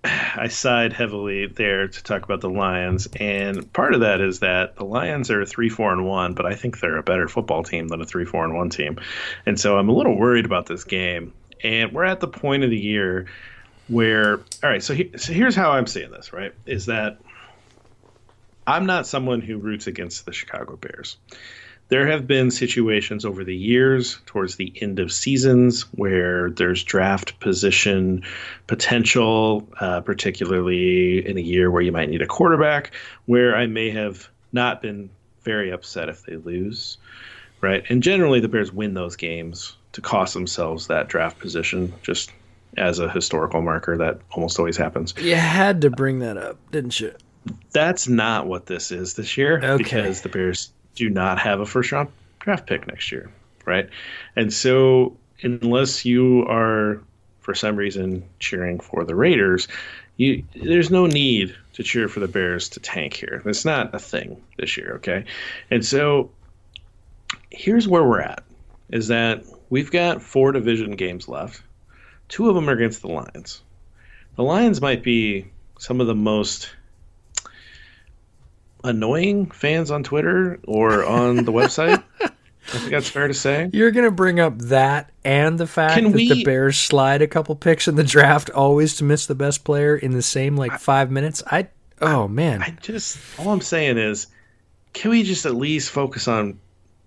I sighed heavily there to talk about the Lions, and part of that is that the Lions are three, four, and one, but I think they're a better football team than a three, four, and one team, and so I'm a little worried about this game. And we're at the point of the year where, all right, so, he, so here's how I'm seeing this. Right, is that I'm not someone who roots against the Chicago Bears there have been situations over the years towards the end of seasons where there's draft position potential, uh, particularly in a year where you might need a quarterback, where I may have not been very upset if they lose, right? And generally, the Bears win those games to cost themselves that draft position, just as a historical marker. That almost always happens. You had to bring that up, didn't you? That's not what this is this year okay. because the Bears do not have a first round draft pick next year, right? And so unless you are for some reason cheering for the Raiders, you there's no need to cheer for the Bears to tank here. That's not a thing this year, okay? And so here's where we're at is that we've got four division games left. Two of them are against the Lions. The Lions might be some of the most annoying fans on Twitter or on the website. I think that's fair to say. You're going to bring up that and the fact Can that we, the Bears slide a couple picks in the draft always to miss the best player in the same like I, five minutes. I oh man. I just all I'm saying is, can we just at least focus on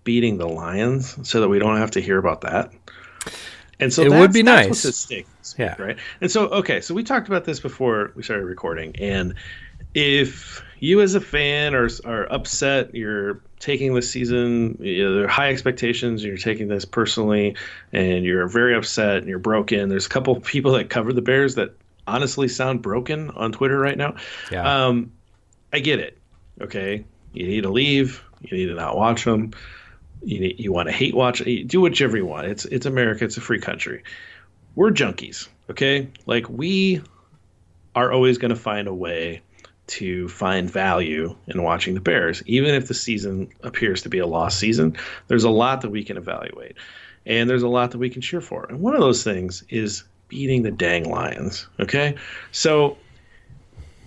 beating the Lions so that we don't have to hear about that? And so it would be nice. What's at stake, yeah. Right. And so okay, so we talked about this before we started recording, and if you as a fan are are upset, you're taking this season, you know, there are high expectations, you're taking this personally, and you're very upset and you're broken. There's a couple people that cover the Bears that honestly sound broken on Twitter right now. Yeah. Um, I get it. Okay, you need to leave. You need to not watch them. You need, you want to hate watch. Do whichever you want. It's it's America. It's a free country. We're junkies. Okay, like we are always going to find a way to find value in watching the Bears. Even if the season appears to be a lost season, there's a lot that we can evaluate. And there's a lot that we can cheer for. And one of those things is beating the dang Lions. Okay? So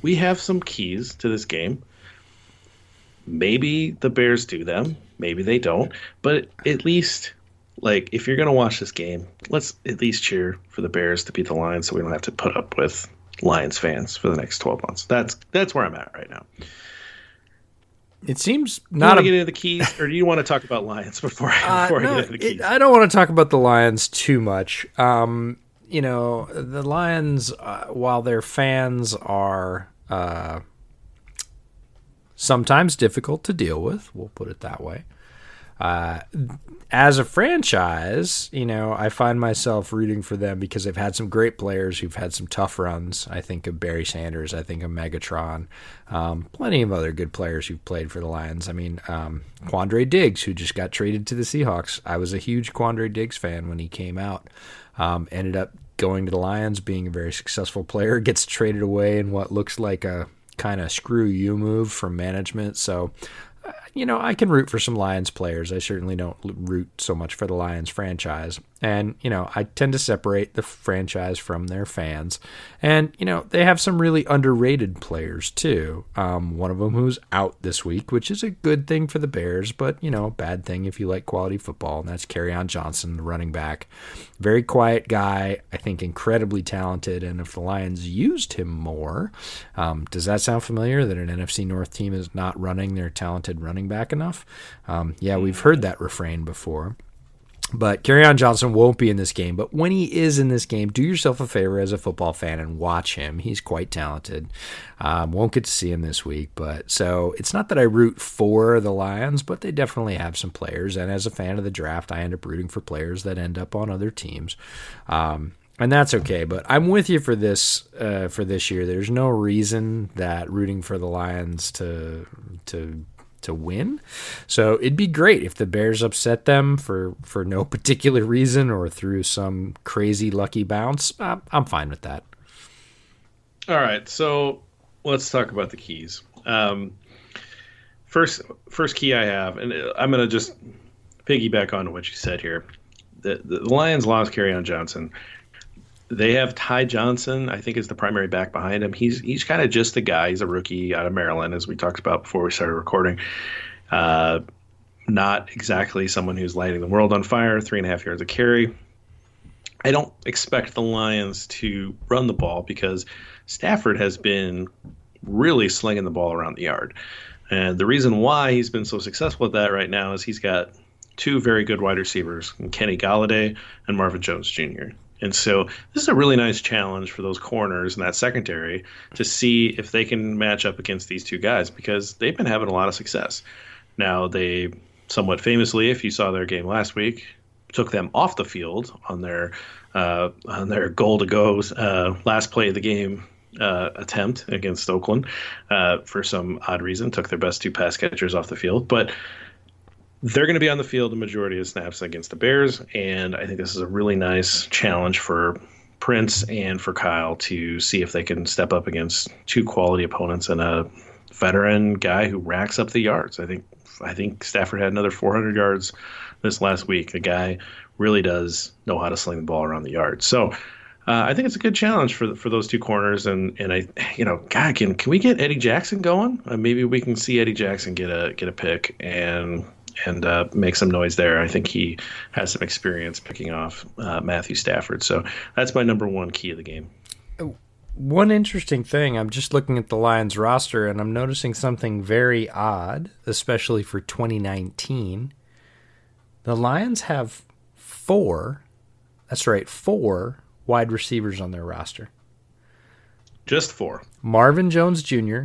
we have some keys to this game. Maybe the Bears do them, maybe they don't. But at least like if you're going to watch this game, let's at least cheer for the Bears to beat the Lions so we don't have to put up with Lions fans for the next 12 months. That's that's where I'm at right now. It seems not. a... get into the keys, or do you want to talk about Lions before, I, before uh, no, I get into the keys? It, I don't want to talk about the Lions too much. Um, you know, the Lions, uh, while their fans are uh, sometimes difficult to deal with, we'll put it that way. Uh, as a franchise, you know, I find myself rooting for them because they've had some great players who've had some tough runs. I think of Barry Sanders, I think of Megatron, um, plenty of other good players who've played for the Lions. I mean, um, Quandre Diggs, who just got traded to the Seahawks. I was a huge Quandre Diggs fan when he came out. Um, ended up going to the Lions, being a very successful player, gets traded away in what looks like a kind of screw you move from management. So you know, I can root for some Lions players. I certainly don't root so much for the Lions franchise. And, you know, I tend to separate the franchise from their fans. And, you know, they have some really underrated players, too. Um, one of them who's out this week, which is a good thing for the Bears, but, you know, bad thing if you like quality football. And that's Kerryon Johnson, the running back. Very quiet guy, I think incredibly talented. And if the Lions used him more, um, does that sound familiar that an NFC North team is not running their talented running back enough? Um, yeah, we've heard that refrain before. But Kerryon Johnson won't be in this game. But when he is in this game, do yourself a favor as a football fan and watch him. He's quite talented. Um, won't get to see him this week, but so it's not that I root for the Lions, but they definitely have some players. And as a fan of the draft, I end up rooting for players that end up on other teams. Um, and that's okay. But I'm with you for this uh, for this year. There's no reason that rooting for the Lions to to to win. So it'd be great if the Bears upset them for for no particular reason or through some crazy lucky bounce. Uh, I'm fine with that. All right, so let's talk about the keys. Um, first, first key I have, and I'm going to just piggyback on what you said here. The, the Lions lost Kerryon Johnson they have Ty Johnson, I think, is the primary back behind him. He's he's kind of just the guy. He's a rookie out of Maryland, as we talked about before we started recording. Uh, not exactly someone who's lighting the world on fire. Three and a half yards of carry. I don't expect the Lions to run the ball because Stafford has been really slinging the ball around the yard. And the reason why he's been so successful at that right now is he's got two very good wide receivers, Kenny Golladay and Marvin Jones Jr. And so this is a really nice challenge for those corners and that secondary to see if they can match up against these two guys because they've been having a lot of success. Now they somewhat famously, if you saw their game last week, took them off the field on their uh, on their goal to go uh, last play of the game uh, attempt against Oakland uh, for some odd reason. Took their best two pass catchers off the field, but they're going to be on the field the majority of snaps against the Bears, and I think this is a really nice challenge for Prince and for Kyle to see if they can step up against two quality opponents and a veteran guy who racks up the yards. I think I think Stafford had another 400 yards this last week. The guy really does know how to sling the ball around the yard. So uh, I think it's a good challenge for for those two corners. And and I, you know, God, can can we get Eddie Jackson going? Uh, maybe we can see Eddie Jackson get a get a pick and and uh, make some noise there. I think he has some experience picking off uh, Matthew Stafford. So that's my number one key of the game. One interesting thing, I'm just looking at the Lions roster and I'm noticing something very odd, especially for 2019. The Lions have four, that's right, four wide receivers on their roster. Just four. Marvin Jones Jr.,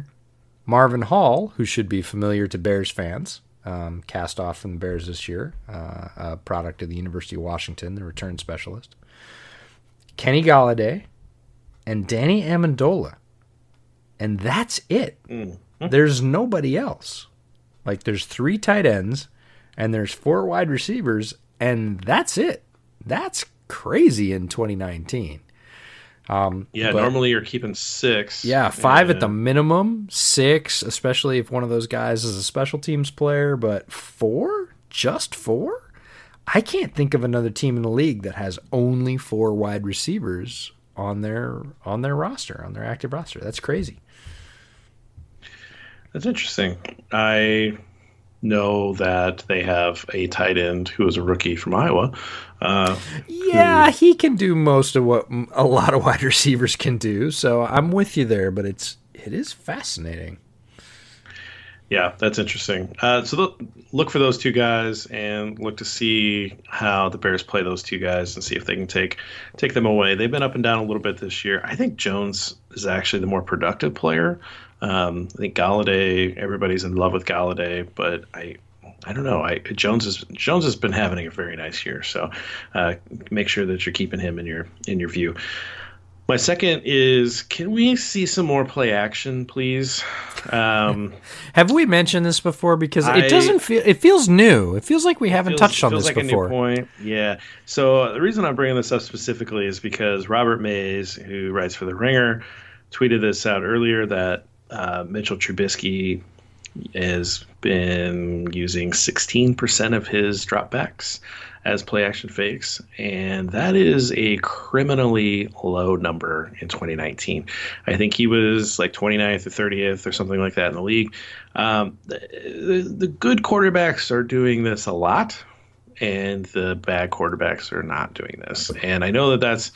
Marvin Hall, who should be familiar to Bears fans, um, cast off from the Bears this year, uh, a product of the University of Washington, the return specialist. Kenny Golladay and Danny Amendola. And that's it. Mm-hmm. There's nobody else. Like there's three tight ends and there's four wide receivers and that's it. That's crazy in 2019. Um, yeah, but, normally you're keeping six. Yeah, five yeah. at the minimum, six, especially if one of those guys is a special teams player, but four? Just four? I can't think of another team in the league that has only four wide receivers on their on their roster, on their active roster. That's crazy. That's interesting. I know that they have a tight end who is a rookie from Iowa. Uh, yeah, who, he can do most of what a lot of wide receivers can do. So I'm with you there, but it's it is fascinating. Yeah, that's interesting. Uh, so look, look for those two guys and look to see how the Bears play those two guys and see if they can take take them away. They've been up and down a little bit this year. I think Jones is actually the more productive player. Um, I think Golladay, everybody's in love with Golladay, but I I don't know. I Jones has Jones has been having a very nice year, so uh, make sure that you're keeping him in your in your view. My second is can we see some more play action, please? Um, Have we mentioned this before? Because I, it doesn't feel it feels new. It feels like we haven't feels, touched on this like before. Point. Yeah. So uh, the reason I'm bringing this up specifically is because Robert Mays, who writes for the Ringer, tweeted this out earlier that uh, Mitchell Trubisky has been using 16% of his dropbacks as play action fakes, and that is a criminally low number in 2019. I think he was like 29th or 30th or something like that in the league. Um, the, the good quarterbacks are doing this a lot, and the bad quarterbacks are not doing this. And I know that that's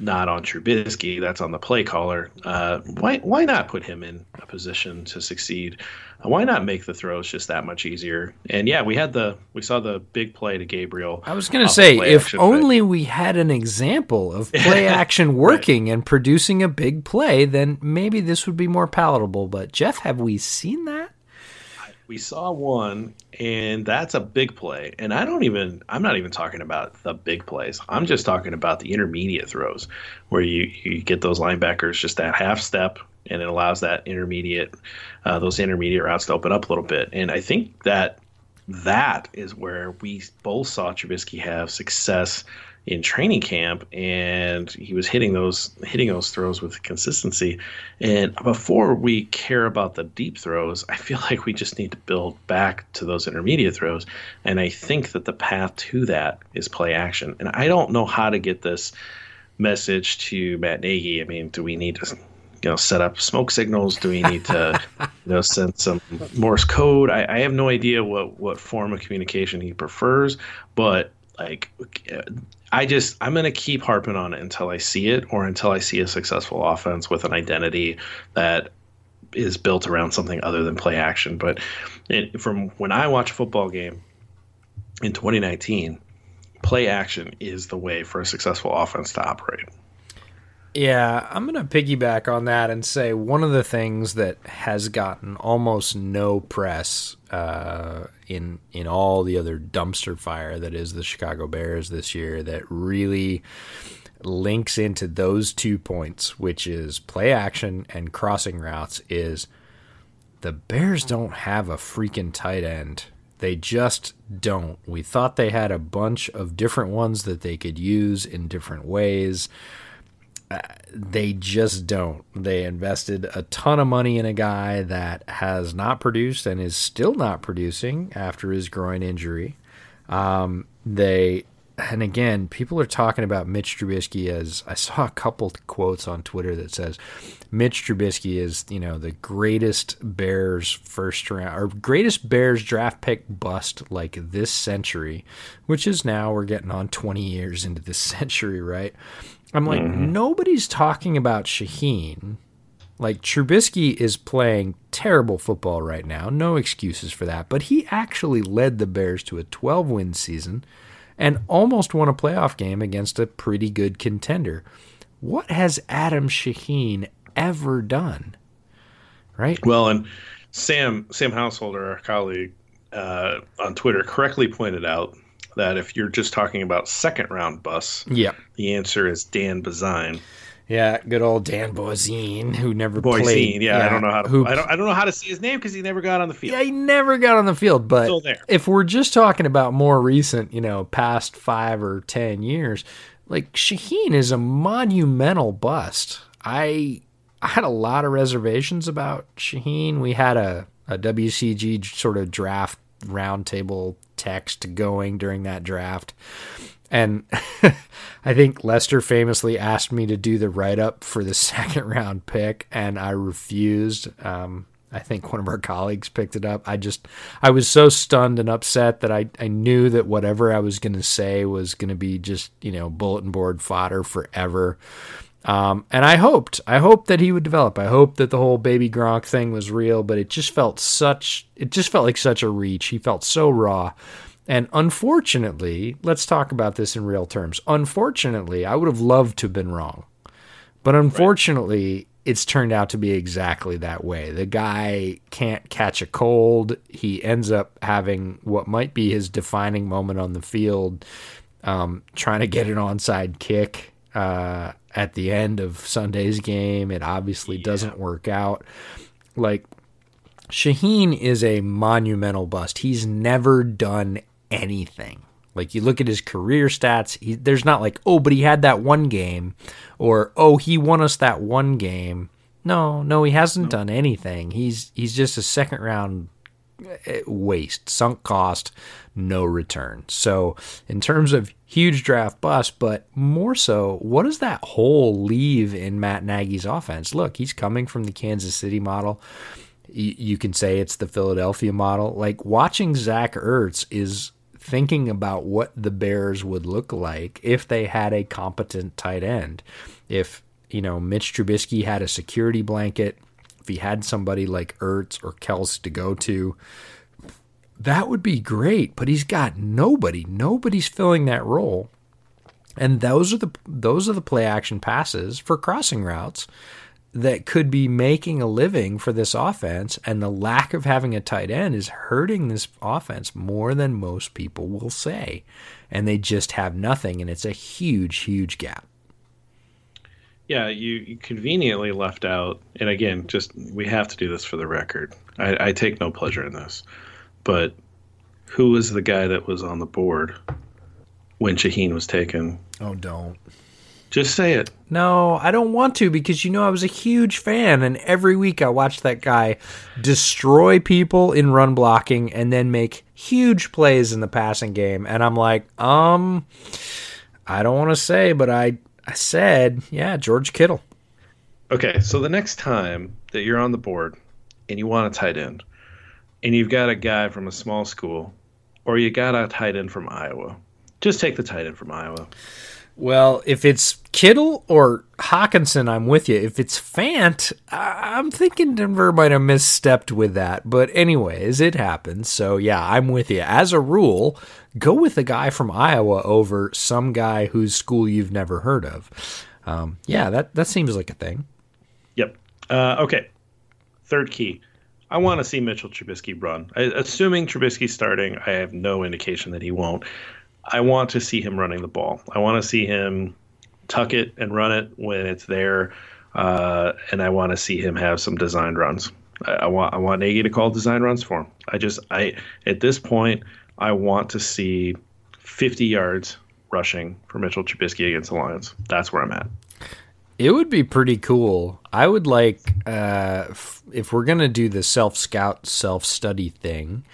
not on Trubisky. That's on the play caller. Uh, why why not put him in a position to succeed? Why not make the throws just that much easier? And yeah, we had the we saw the big play to Gabriel. I was going to say if only we had an example of play action working right. and producing a big play, then maybe this would be more palatable. But Jeff, have we seen that? we saw one and that's a big play and i don't even i'm not even talking about the big plays i'm just talking about the intermediate throws where you, you get those linebackers just that half step and it allows that intermediate uh, those intermediate routes to open up a little bit. And i think that that is where we both saw Trubisky have success in training camp and he was hitting those hitting those throws with consistency. And before we care about the deep throws i feel like we just need to build back to those intermediate throws. And i think that the path to that is play action. And i don't know how to get this message to matt nagy. I mean do we need to you know set up smoke signals do we need to you know send some morse code I, I have no idea what what form of communication he prefers but like I just I'm gonna keep harping on it until I see it, or until I see a successful offense with an identity that is built around something other than play action. But it, from when I watch a football game in 2019, play action is the way for a successful offense to operate. Yeah, I'm going to piggyback on that and say one of the things that has gotten almost no press uh, in in all the other dumpster fire that is the Chicago Bears this year that really links into those two points, which is play action and crossing routes, is the Bears don't have a freaking tight end. They just don't. We thought they had a bunch of different ones that they could use in different ways they just don't. They invested a ton of money in a guy that has not produced and is still not producing after his groin injury. Um, they and again, people are talking about Mitch Trubisky as I saw a couple quotes on Twitter that says Mitch Trubisky is, you know, the greatest Bears first round or greatest Bears draft pick bust like this century, which is now we're getting on 20 years into this century, right? I'm like, mm-hmm. nobody's talking about Shaheen. Like Trubisky is playing terrible football right now. No excuses for that. But he actually led the Bears to a 12 win season and almost won a playoff game against a pretty good contender. What has Adam Shaheen ever done? Right? Well, and Sam Sam Householder, our colleague uh, on Twitter, correctly pointed out that if you're just talking about second round busts, yeah, the answer is Dan Bazuin. Yeah, good old Dan Boisine, who never Boisine, played. Yeah, yeah, I don't know how to. Who, I don't. I don't know how to see his name because he never got on the field. Yeah, he never got on the field. But if we're just talking about more recent, you know, past five or ten years, like Shaheen is a monumental bust. I I had a lot of reservations about Shaheen. We had a a WCG sort of draft roundtable text going during that draft. And I think Lester famously asked me to do the write up for the second round pick, and I refused. Um, I think one of our colleagues picked it up. I just, I was so stunned and upset that I, I knew that whatever I was going to say was going to be just, you know, bulletin board fodder forever. Um, and I hoped, I hoped that he would develop. I hoped that the whole baby Gronk thing was real, but it just felt such, it just felt like such a reach. He felt so raw. And unfortunately, let's talk about this in real terms. Unfortunately, I would have loved to have been wrong. But unfortunately, right it's turned out to be exactly that way. The guy can't catch a cold. He ends up having what might be his defining moment on the field, um, trying to get an onside kick uh, at the end of Sunday's game. It obviously yeah. doesn't work out. Like, Shaheen is a monumental bust. He's never done anything. Like you look at his career stats, he, there's not like, oh, but he had that one game, or oh, he won us that one game. No, no, he hasn't no. done anything. He's he's just a second round eh, waste, sunk cost, no return. So, in terms of huge draft bust, but more so, what does that hole leave in Matt Nagy's offense? Look, he's coming from the Kansas City model. You can say it's the Philadelphia model. Like watching Zach Ertz is thinking about what the Bears would look like if they had a competent tight end. If, you know, Mitch Trubisky had a security blanket, if he had somebody like Ertz or Kelce to go to, that would be great. But he's got nobody. Nobody's filling that role. And those are the those are the play action passes for crossing routes that could be making a living for this offense, and the lack of having a tight end is hurting this offense more than most people will say. And they just have nothing, and it's a huge, huge gap. Yeah, you, you conveniently left out, and again, just we have to do this for the record. I, I take no pleasure in this, but who was the guy that was on the board when Shaheen was taken? Oh, don't. Just say it. No, I don't want to because you know I was a huge fan, and every week I watched that guy destroy people in run blocking and then make huge plays in the passing game. And I'm like, um, I don't want to say, but I, I said, yeah, George Kittle. Okay, so the next time that you're on the board and you want a tight end, and you've got a guy from a small school, or you got a tight end from Iowa, just take the tight end from Iowa. Well, if it's Kittle or Hockenson, I'm with you. If it's Fant, I'm thinking Denver might have misstepped with that. But, anyways, it happens. So, yeah, I'm with you. As a rule, go with a guy from Iowa over some guy whose school you've never heard of. Um, yeah, that, that seems like a thing. Yep. Uh, okay. Third key. I want to see Mitchell Trubisky run. I, assuming Trubisky's starting, I have no indication that he won't. I want to see him running the ball. I want to see him tuck it and run it when it's there, uh, and I want to see him have some design runs. I, I, want I want Nagy to call design runs for him. I just I at this point I want to see 50 yards rushing for Mitchell Trubisky against the Lions. That's where I'm at. It would be pretty cool. I would like uh, if we're gonna do the self scout, self study thing.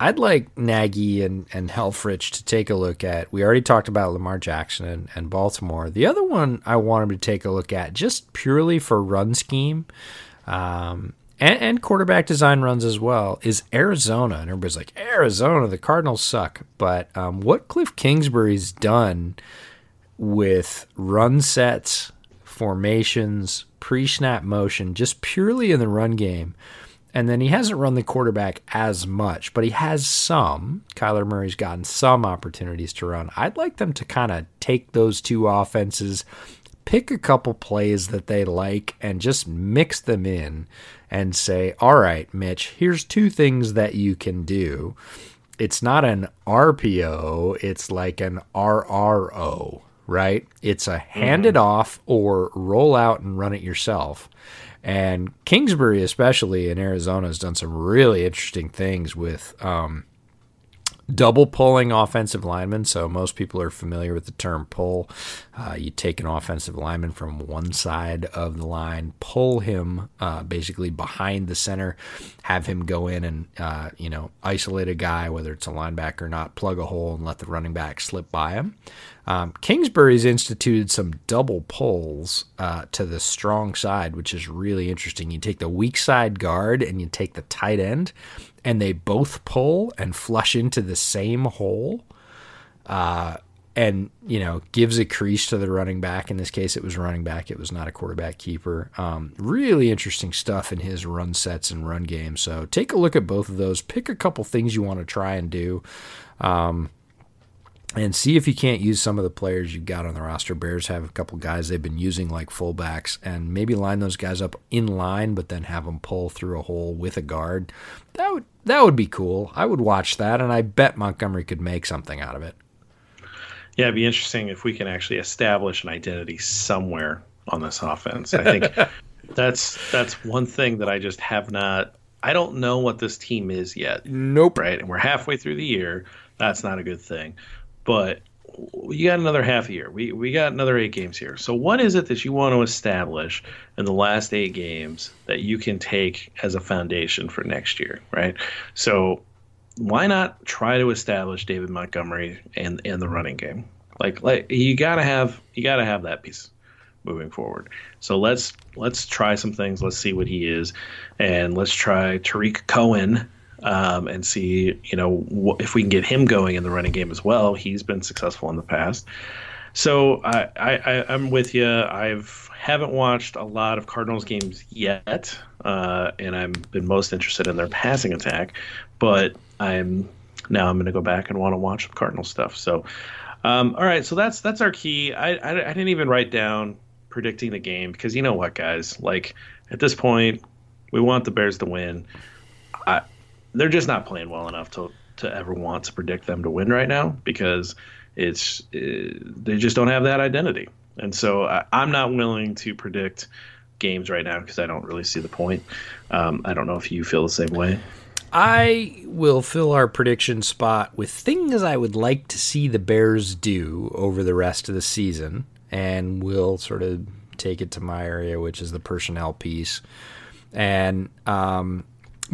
I'd like Nagy and, and Helfrich to take a look at. We already talked about Lamar Jackson and, and Baltimore. The other one I want him to take a look at, just purely for run scheme um, and, and quarterback design runs as well, is Arizona. And everybody's like, Arizona, the Cardinals suck. But um, what Cliff Kingsbury's done with run sets, formations, pre snap motion, just purely in the run game and then he hasn't run the quarterback as much, but he has some. Kyler Murray's gotten some opportunities to run. I'd like them to kind of take those two offenses, pick a couple plays that they like, and just mix them in and say, all right, Mitch, here's two things that you can do. It's not an RPO, it's like an RRO, right? It's a hand it mm-hmm. off or roll out and run it yourself. And Kingsbury, especially in Arizona, has done some really interesting things with um, double pulling offensive linemen. So most people are familiar with the term pull. Uh, you take an offensive lineman from one side of the line, pull him uh, basically behind the center, have him go in and uh, you know isolate a guy, whether it's a linebacker or not, plug a hole and let the running back slip by him. Um, Kingsbury's instituted some double pulls uh, to the strong side, which is really interesting. You take the weak side guard and you take the tight end, and they both pull and flush into the same hole. Uh, and you know gives a crease to the running back. In this case, it was running back. It was not a quarterback keeper. Um, really interesting stuff in his run sets and run game. So take a look at both of those. Pick a couple things you want to try and do. Um, and see if you can't use some of the players you've got on the roster. Bears have a couple guys they've been using like fullbacks, and maybe line those guys up in line, but then have them pull through a hole with a guard. That would that would be cool. I would watch that, and I bet Montgomery could make something out of it. Yeah, it'd be interesting if we can actually establish an identity somewhere on this offense. I think that's that's one thing that I just have not. I don't know what this team is yet. Nope. Right, and we're halfway through the year. That's not a good thing. But you got another half a year. We we got another eight games here. So what is it that you want to establish in the last eight games that you can take as a foundation for next year, right? So why not try to establish David Montgomery and and the running game? Like like you gotta have you gotta have that piece moving forward. So let's let's try some things. Let's see what he is, and let's try Tarik Cohen um, and see you know wh- if we can get him going in the running game as well. He's been successful in the past. So I, I I'm with you. I've haven't watched a lot of Cardinals games yet, uh, and I've been most interested in their passing attack. But I'm now I'm going to go back and want to watch the Cardinal stuff. So, um, all right, so that's that's our key. I, I, I didn't even write down predicting the game because you know what, guys, like at this point, we want the Bears to win. I, they're just not playing well enough to to ever want to predict them to win right now because it's uh, they just don't have that identity. And so I, I'm not willing to predict games right now because I don't really see the point. Um, I don't know if you feel the same way. I will fill our prediction spot with things I would like to see the Bears do over the rest of the season, and we'll sort of take it to my area, which is the personnel piece. And um,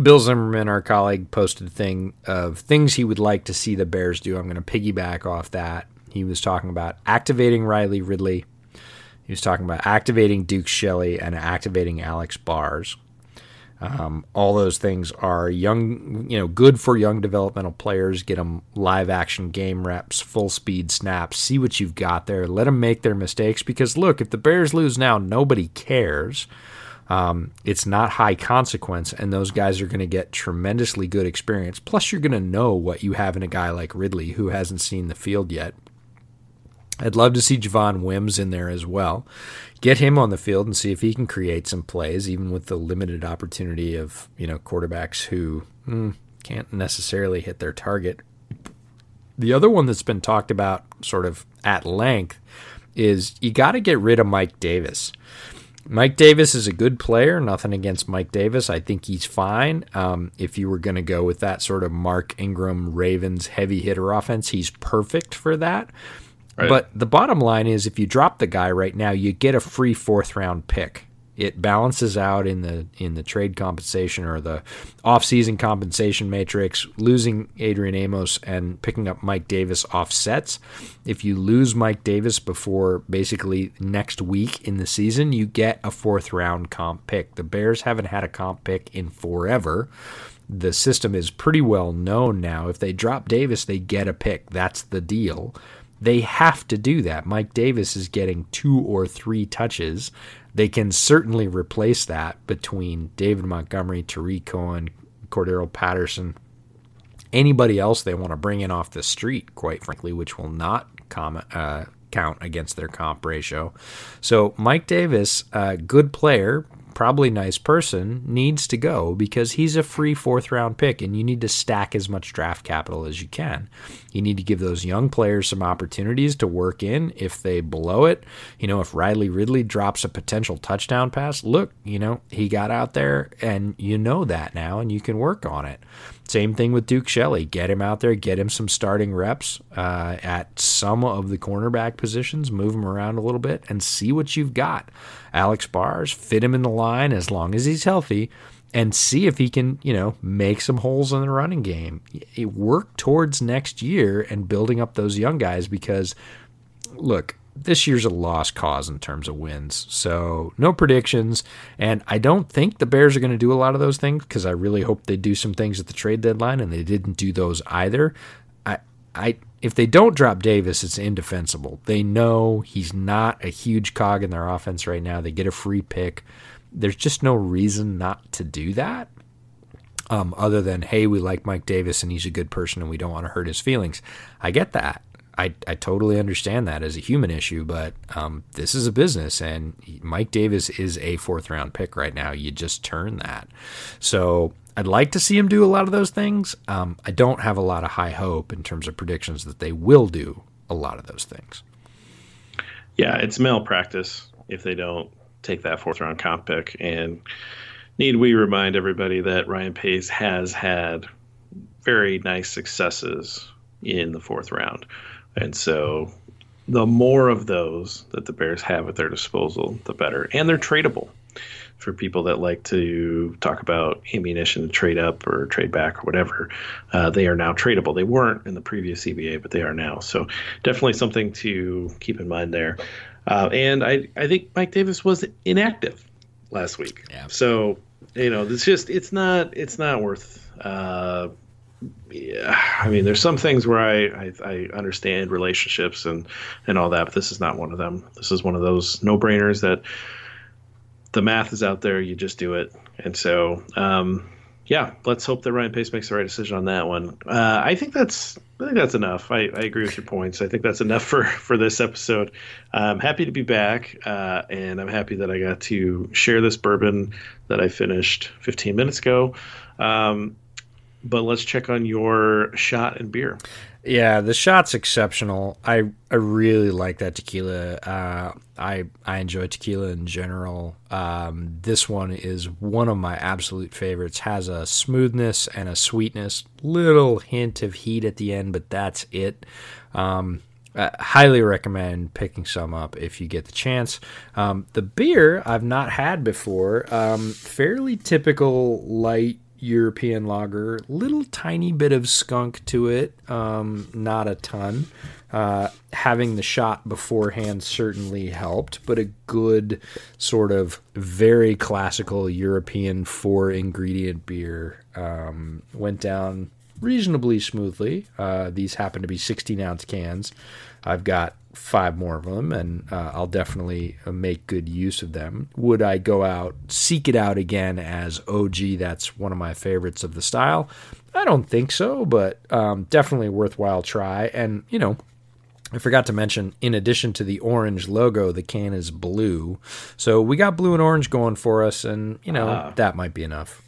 Bill Zimmerman, our colleague, posted a thing of things he would like to see the Bears do. I'm going to piggyback off that. He was talking about activating Riley Ridley. He was talking about activating Duke Shelley and activating Alex Bars. Um, all those things are young, you know, good for young developmental players. Get them live action game reps, full speed snaps. See what you've got there. Let them make their mistakes because look, if the Bears lose now, nobody cares. Um, it's not high consequence, and those guys are going to get tremendously good experience. Plus, you're going to know what you have in a guy like Ridley who hasn't seen the field yet. I'd love to see Javon Wims in there as well. Get him on the field and see if he can create some plays, even with the limited opportunity of you know quarterbacks who mm, can't necessarily hit their target. The other one that's been talked about sort of at length is you got to get rid of Mike Davis. Mike Davis is a good player. Nothing against Mike Davis. I think he's fine. Um, if you were going to go with that sort of Mark Ingram Ravens heavy hitter offense, he's perfect for that. Right. But the bottom line is if you drop the guy right now, you get a free fourth round pick. It balances out in the in the trade compensation or the offseason compensation matrix. Losing Adrian Amos and picking up Mike Davis offsets. If you lose Mike Davis before basically next week in the season, you get a fourth round comp pick. The Bears haven't had a comp pick in forever the system is pretty well known now. If they drop Davis, they get a pick. That's the deal. They have to do that. Mike Davis is getting two or three touches. They can certainly replace that between David Montgomery, Tarik Cohen, Cordarrelle Patterson, anybody else they want to bring in off the street, quite frankly, which will not com- uh, count against their comp ratio. So Mike Davis, uh, good player, probably nice person, needs to go because he's a free fourth round pick and you need to stack as much draft capital as you can. You need to give those young players some opportunities to work in if they blow it. You know, if Riley Ridley drops a potential touchdown pass, look, you know, he got out there and you know that now and you can work on it. Same thing with Duke Shelley. Get him out there, get him some starting reps uh, at some of the cornerback positions, move him around a little bit, and see what you've got. Alex Bars, fit him in the line as long as he's healthy, and see if he can, you know, make some holes in the running game. Work towards next year and building up those young guys because look, this year's a lost cause in terms of wins. So no predictions, and I don't think the Bears are going to do a lot of those things because I really hope they do some things at the trade deadline, and they didn't do those either. I, I, if they don't drop Davis, it's indefensible. They know he's not a huge cog in their offense right now. They get a free pick. There's just no reason not to do that. Um, other than hey, we like Mike Davis and he's a good person and we don't want to hurt his feelings. I get that. I, I totally understand that as a human issue, but um, this is a business, and Mike Davis is a fourth round pick right now. You just turn that. So I'd like to see him do a lot of those things. Um, I don't have a lot of high hope in terms of predictions that they will do a lot of those things. Yeah, it's malpractice if they don't take that fourth round comp pick. And need we remind everybody that Ryan Pace has had very nice successes in the fourth round. And so the more of those that the Bears have at their disposal, the better. And they're tradable for people that like to talk about ammunition to trade up or trade back or whatever. Uh, they are now tradable. They weren't in the previous CBA, but they are now. So definitely something to keep in mind there. Uh, and I, I think Mike Davis was inactive last week. Yeah. So you know, it's just it's not it's not worth uh, yeah, I mean, there's some things where I, I, I understand relationships and and all that, but this is not one of them. This is one of those no brainers that the math is out there. You just do it, and so um, yeah, let's hope that Ryan Pace makes the right decision on that one. Uh, I think that's I think that's enough. I, I agree with your points. I think that's enough for for this episode. I'm happy to be back, uh, and I'm happy that I got to share this bourbon that I finished 15 minutes ago. Um, but let's check on your shot and beer. Yeah, the shot's exceptional. I I really like that tequila. Uh, I I enjoy tequila in general. Um, this one is one of my absolute favorites. Has a smoothness and a sweetness, little hint of heat at the end, but that's it. Um, I highly recommend picking some up if you get the chance. Um, the beer I've not had before. Um, fairly typical light European lager. Little tiny bit of skunk to it, um, not a ton. Uh, having the shot beforehand certainly helped, but a good sort of very classical European four ingredient beer um, went down reasonably smoothly. Uh, these happen to be 16 ounce cans. I've got five more of them, and uh, I'll definitely uh, make good use of them. Would I go out, seek it out again as OG? That's one of my favorites of the style. I don't think so, but um, definitely worthwhile try. And, you know, I forgot to mention, in addition to the orange logo, the can is blue. So we got blue and orange going for us, and, you know, uh. that might be enough.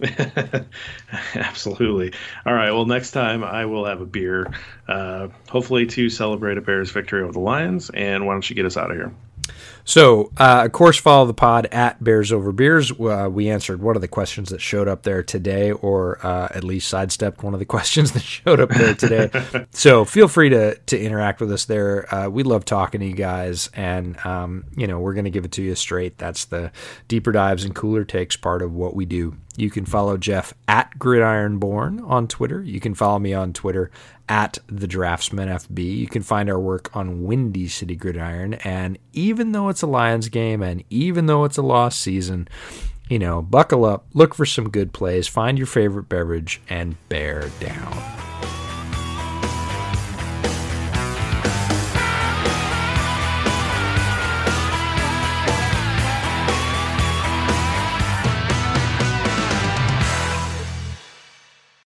Absolutely. All right. Well, next time I will have a beer, uh, hopefully to celebrate a Bears victory over the Lions. And why don't you get us out of here? So, uh, of course, follow the pod at Bears Over Beers. Uh, we answered one of the questions that showed up there today, or uh, at least sidestepped one of the questions that showed up there today. so, feel free to to interact with us there. Uh, we love talking to you guys, and um, you know we're going to give it to you straight. That's the deeper dives and cooler takes part of what we do. You can follow Jeff at Gridironborn on Twitter. You can follow me on Twitter at the Draftsman FB. You can find our work on Windy City Gridiron. And even though it's a Lions game and even though it's a lost season, you know, buckle up, look for some good plays, find your favorite beverage, and bear down.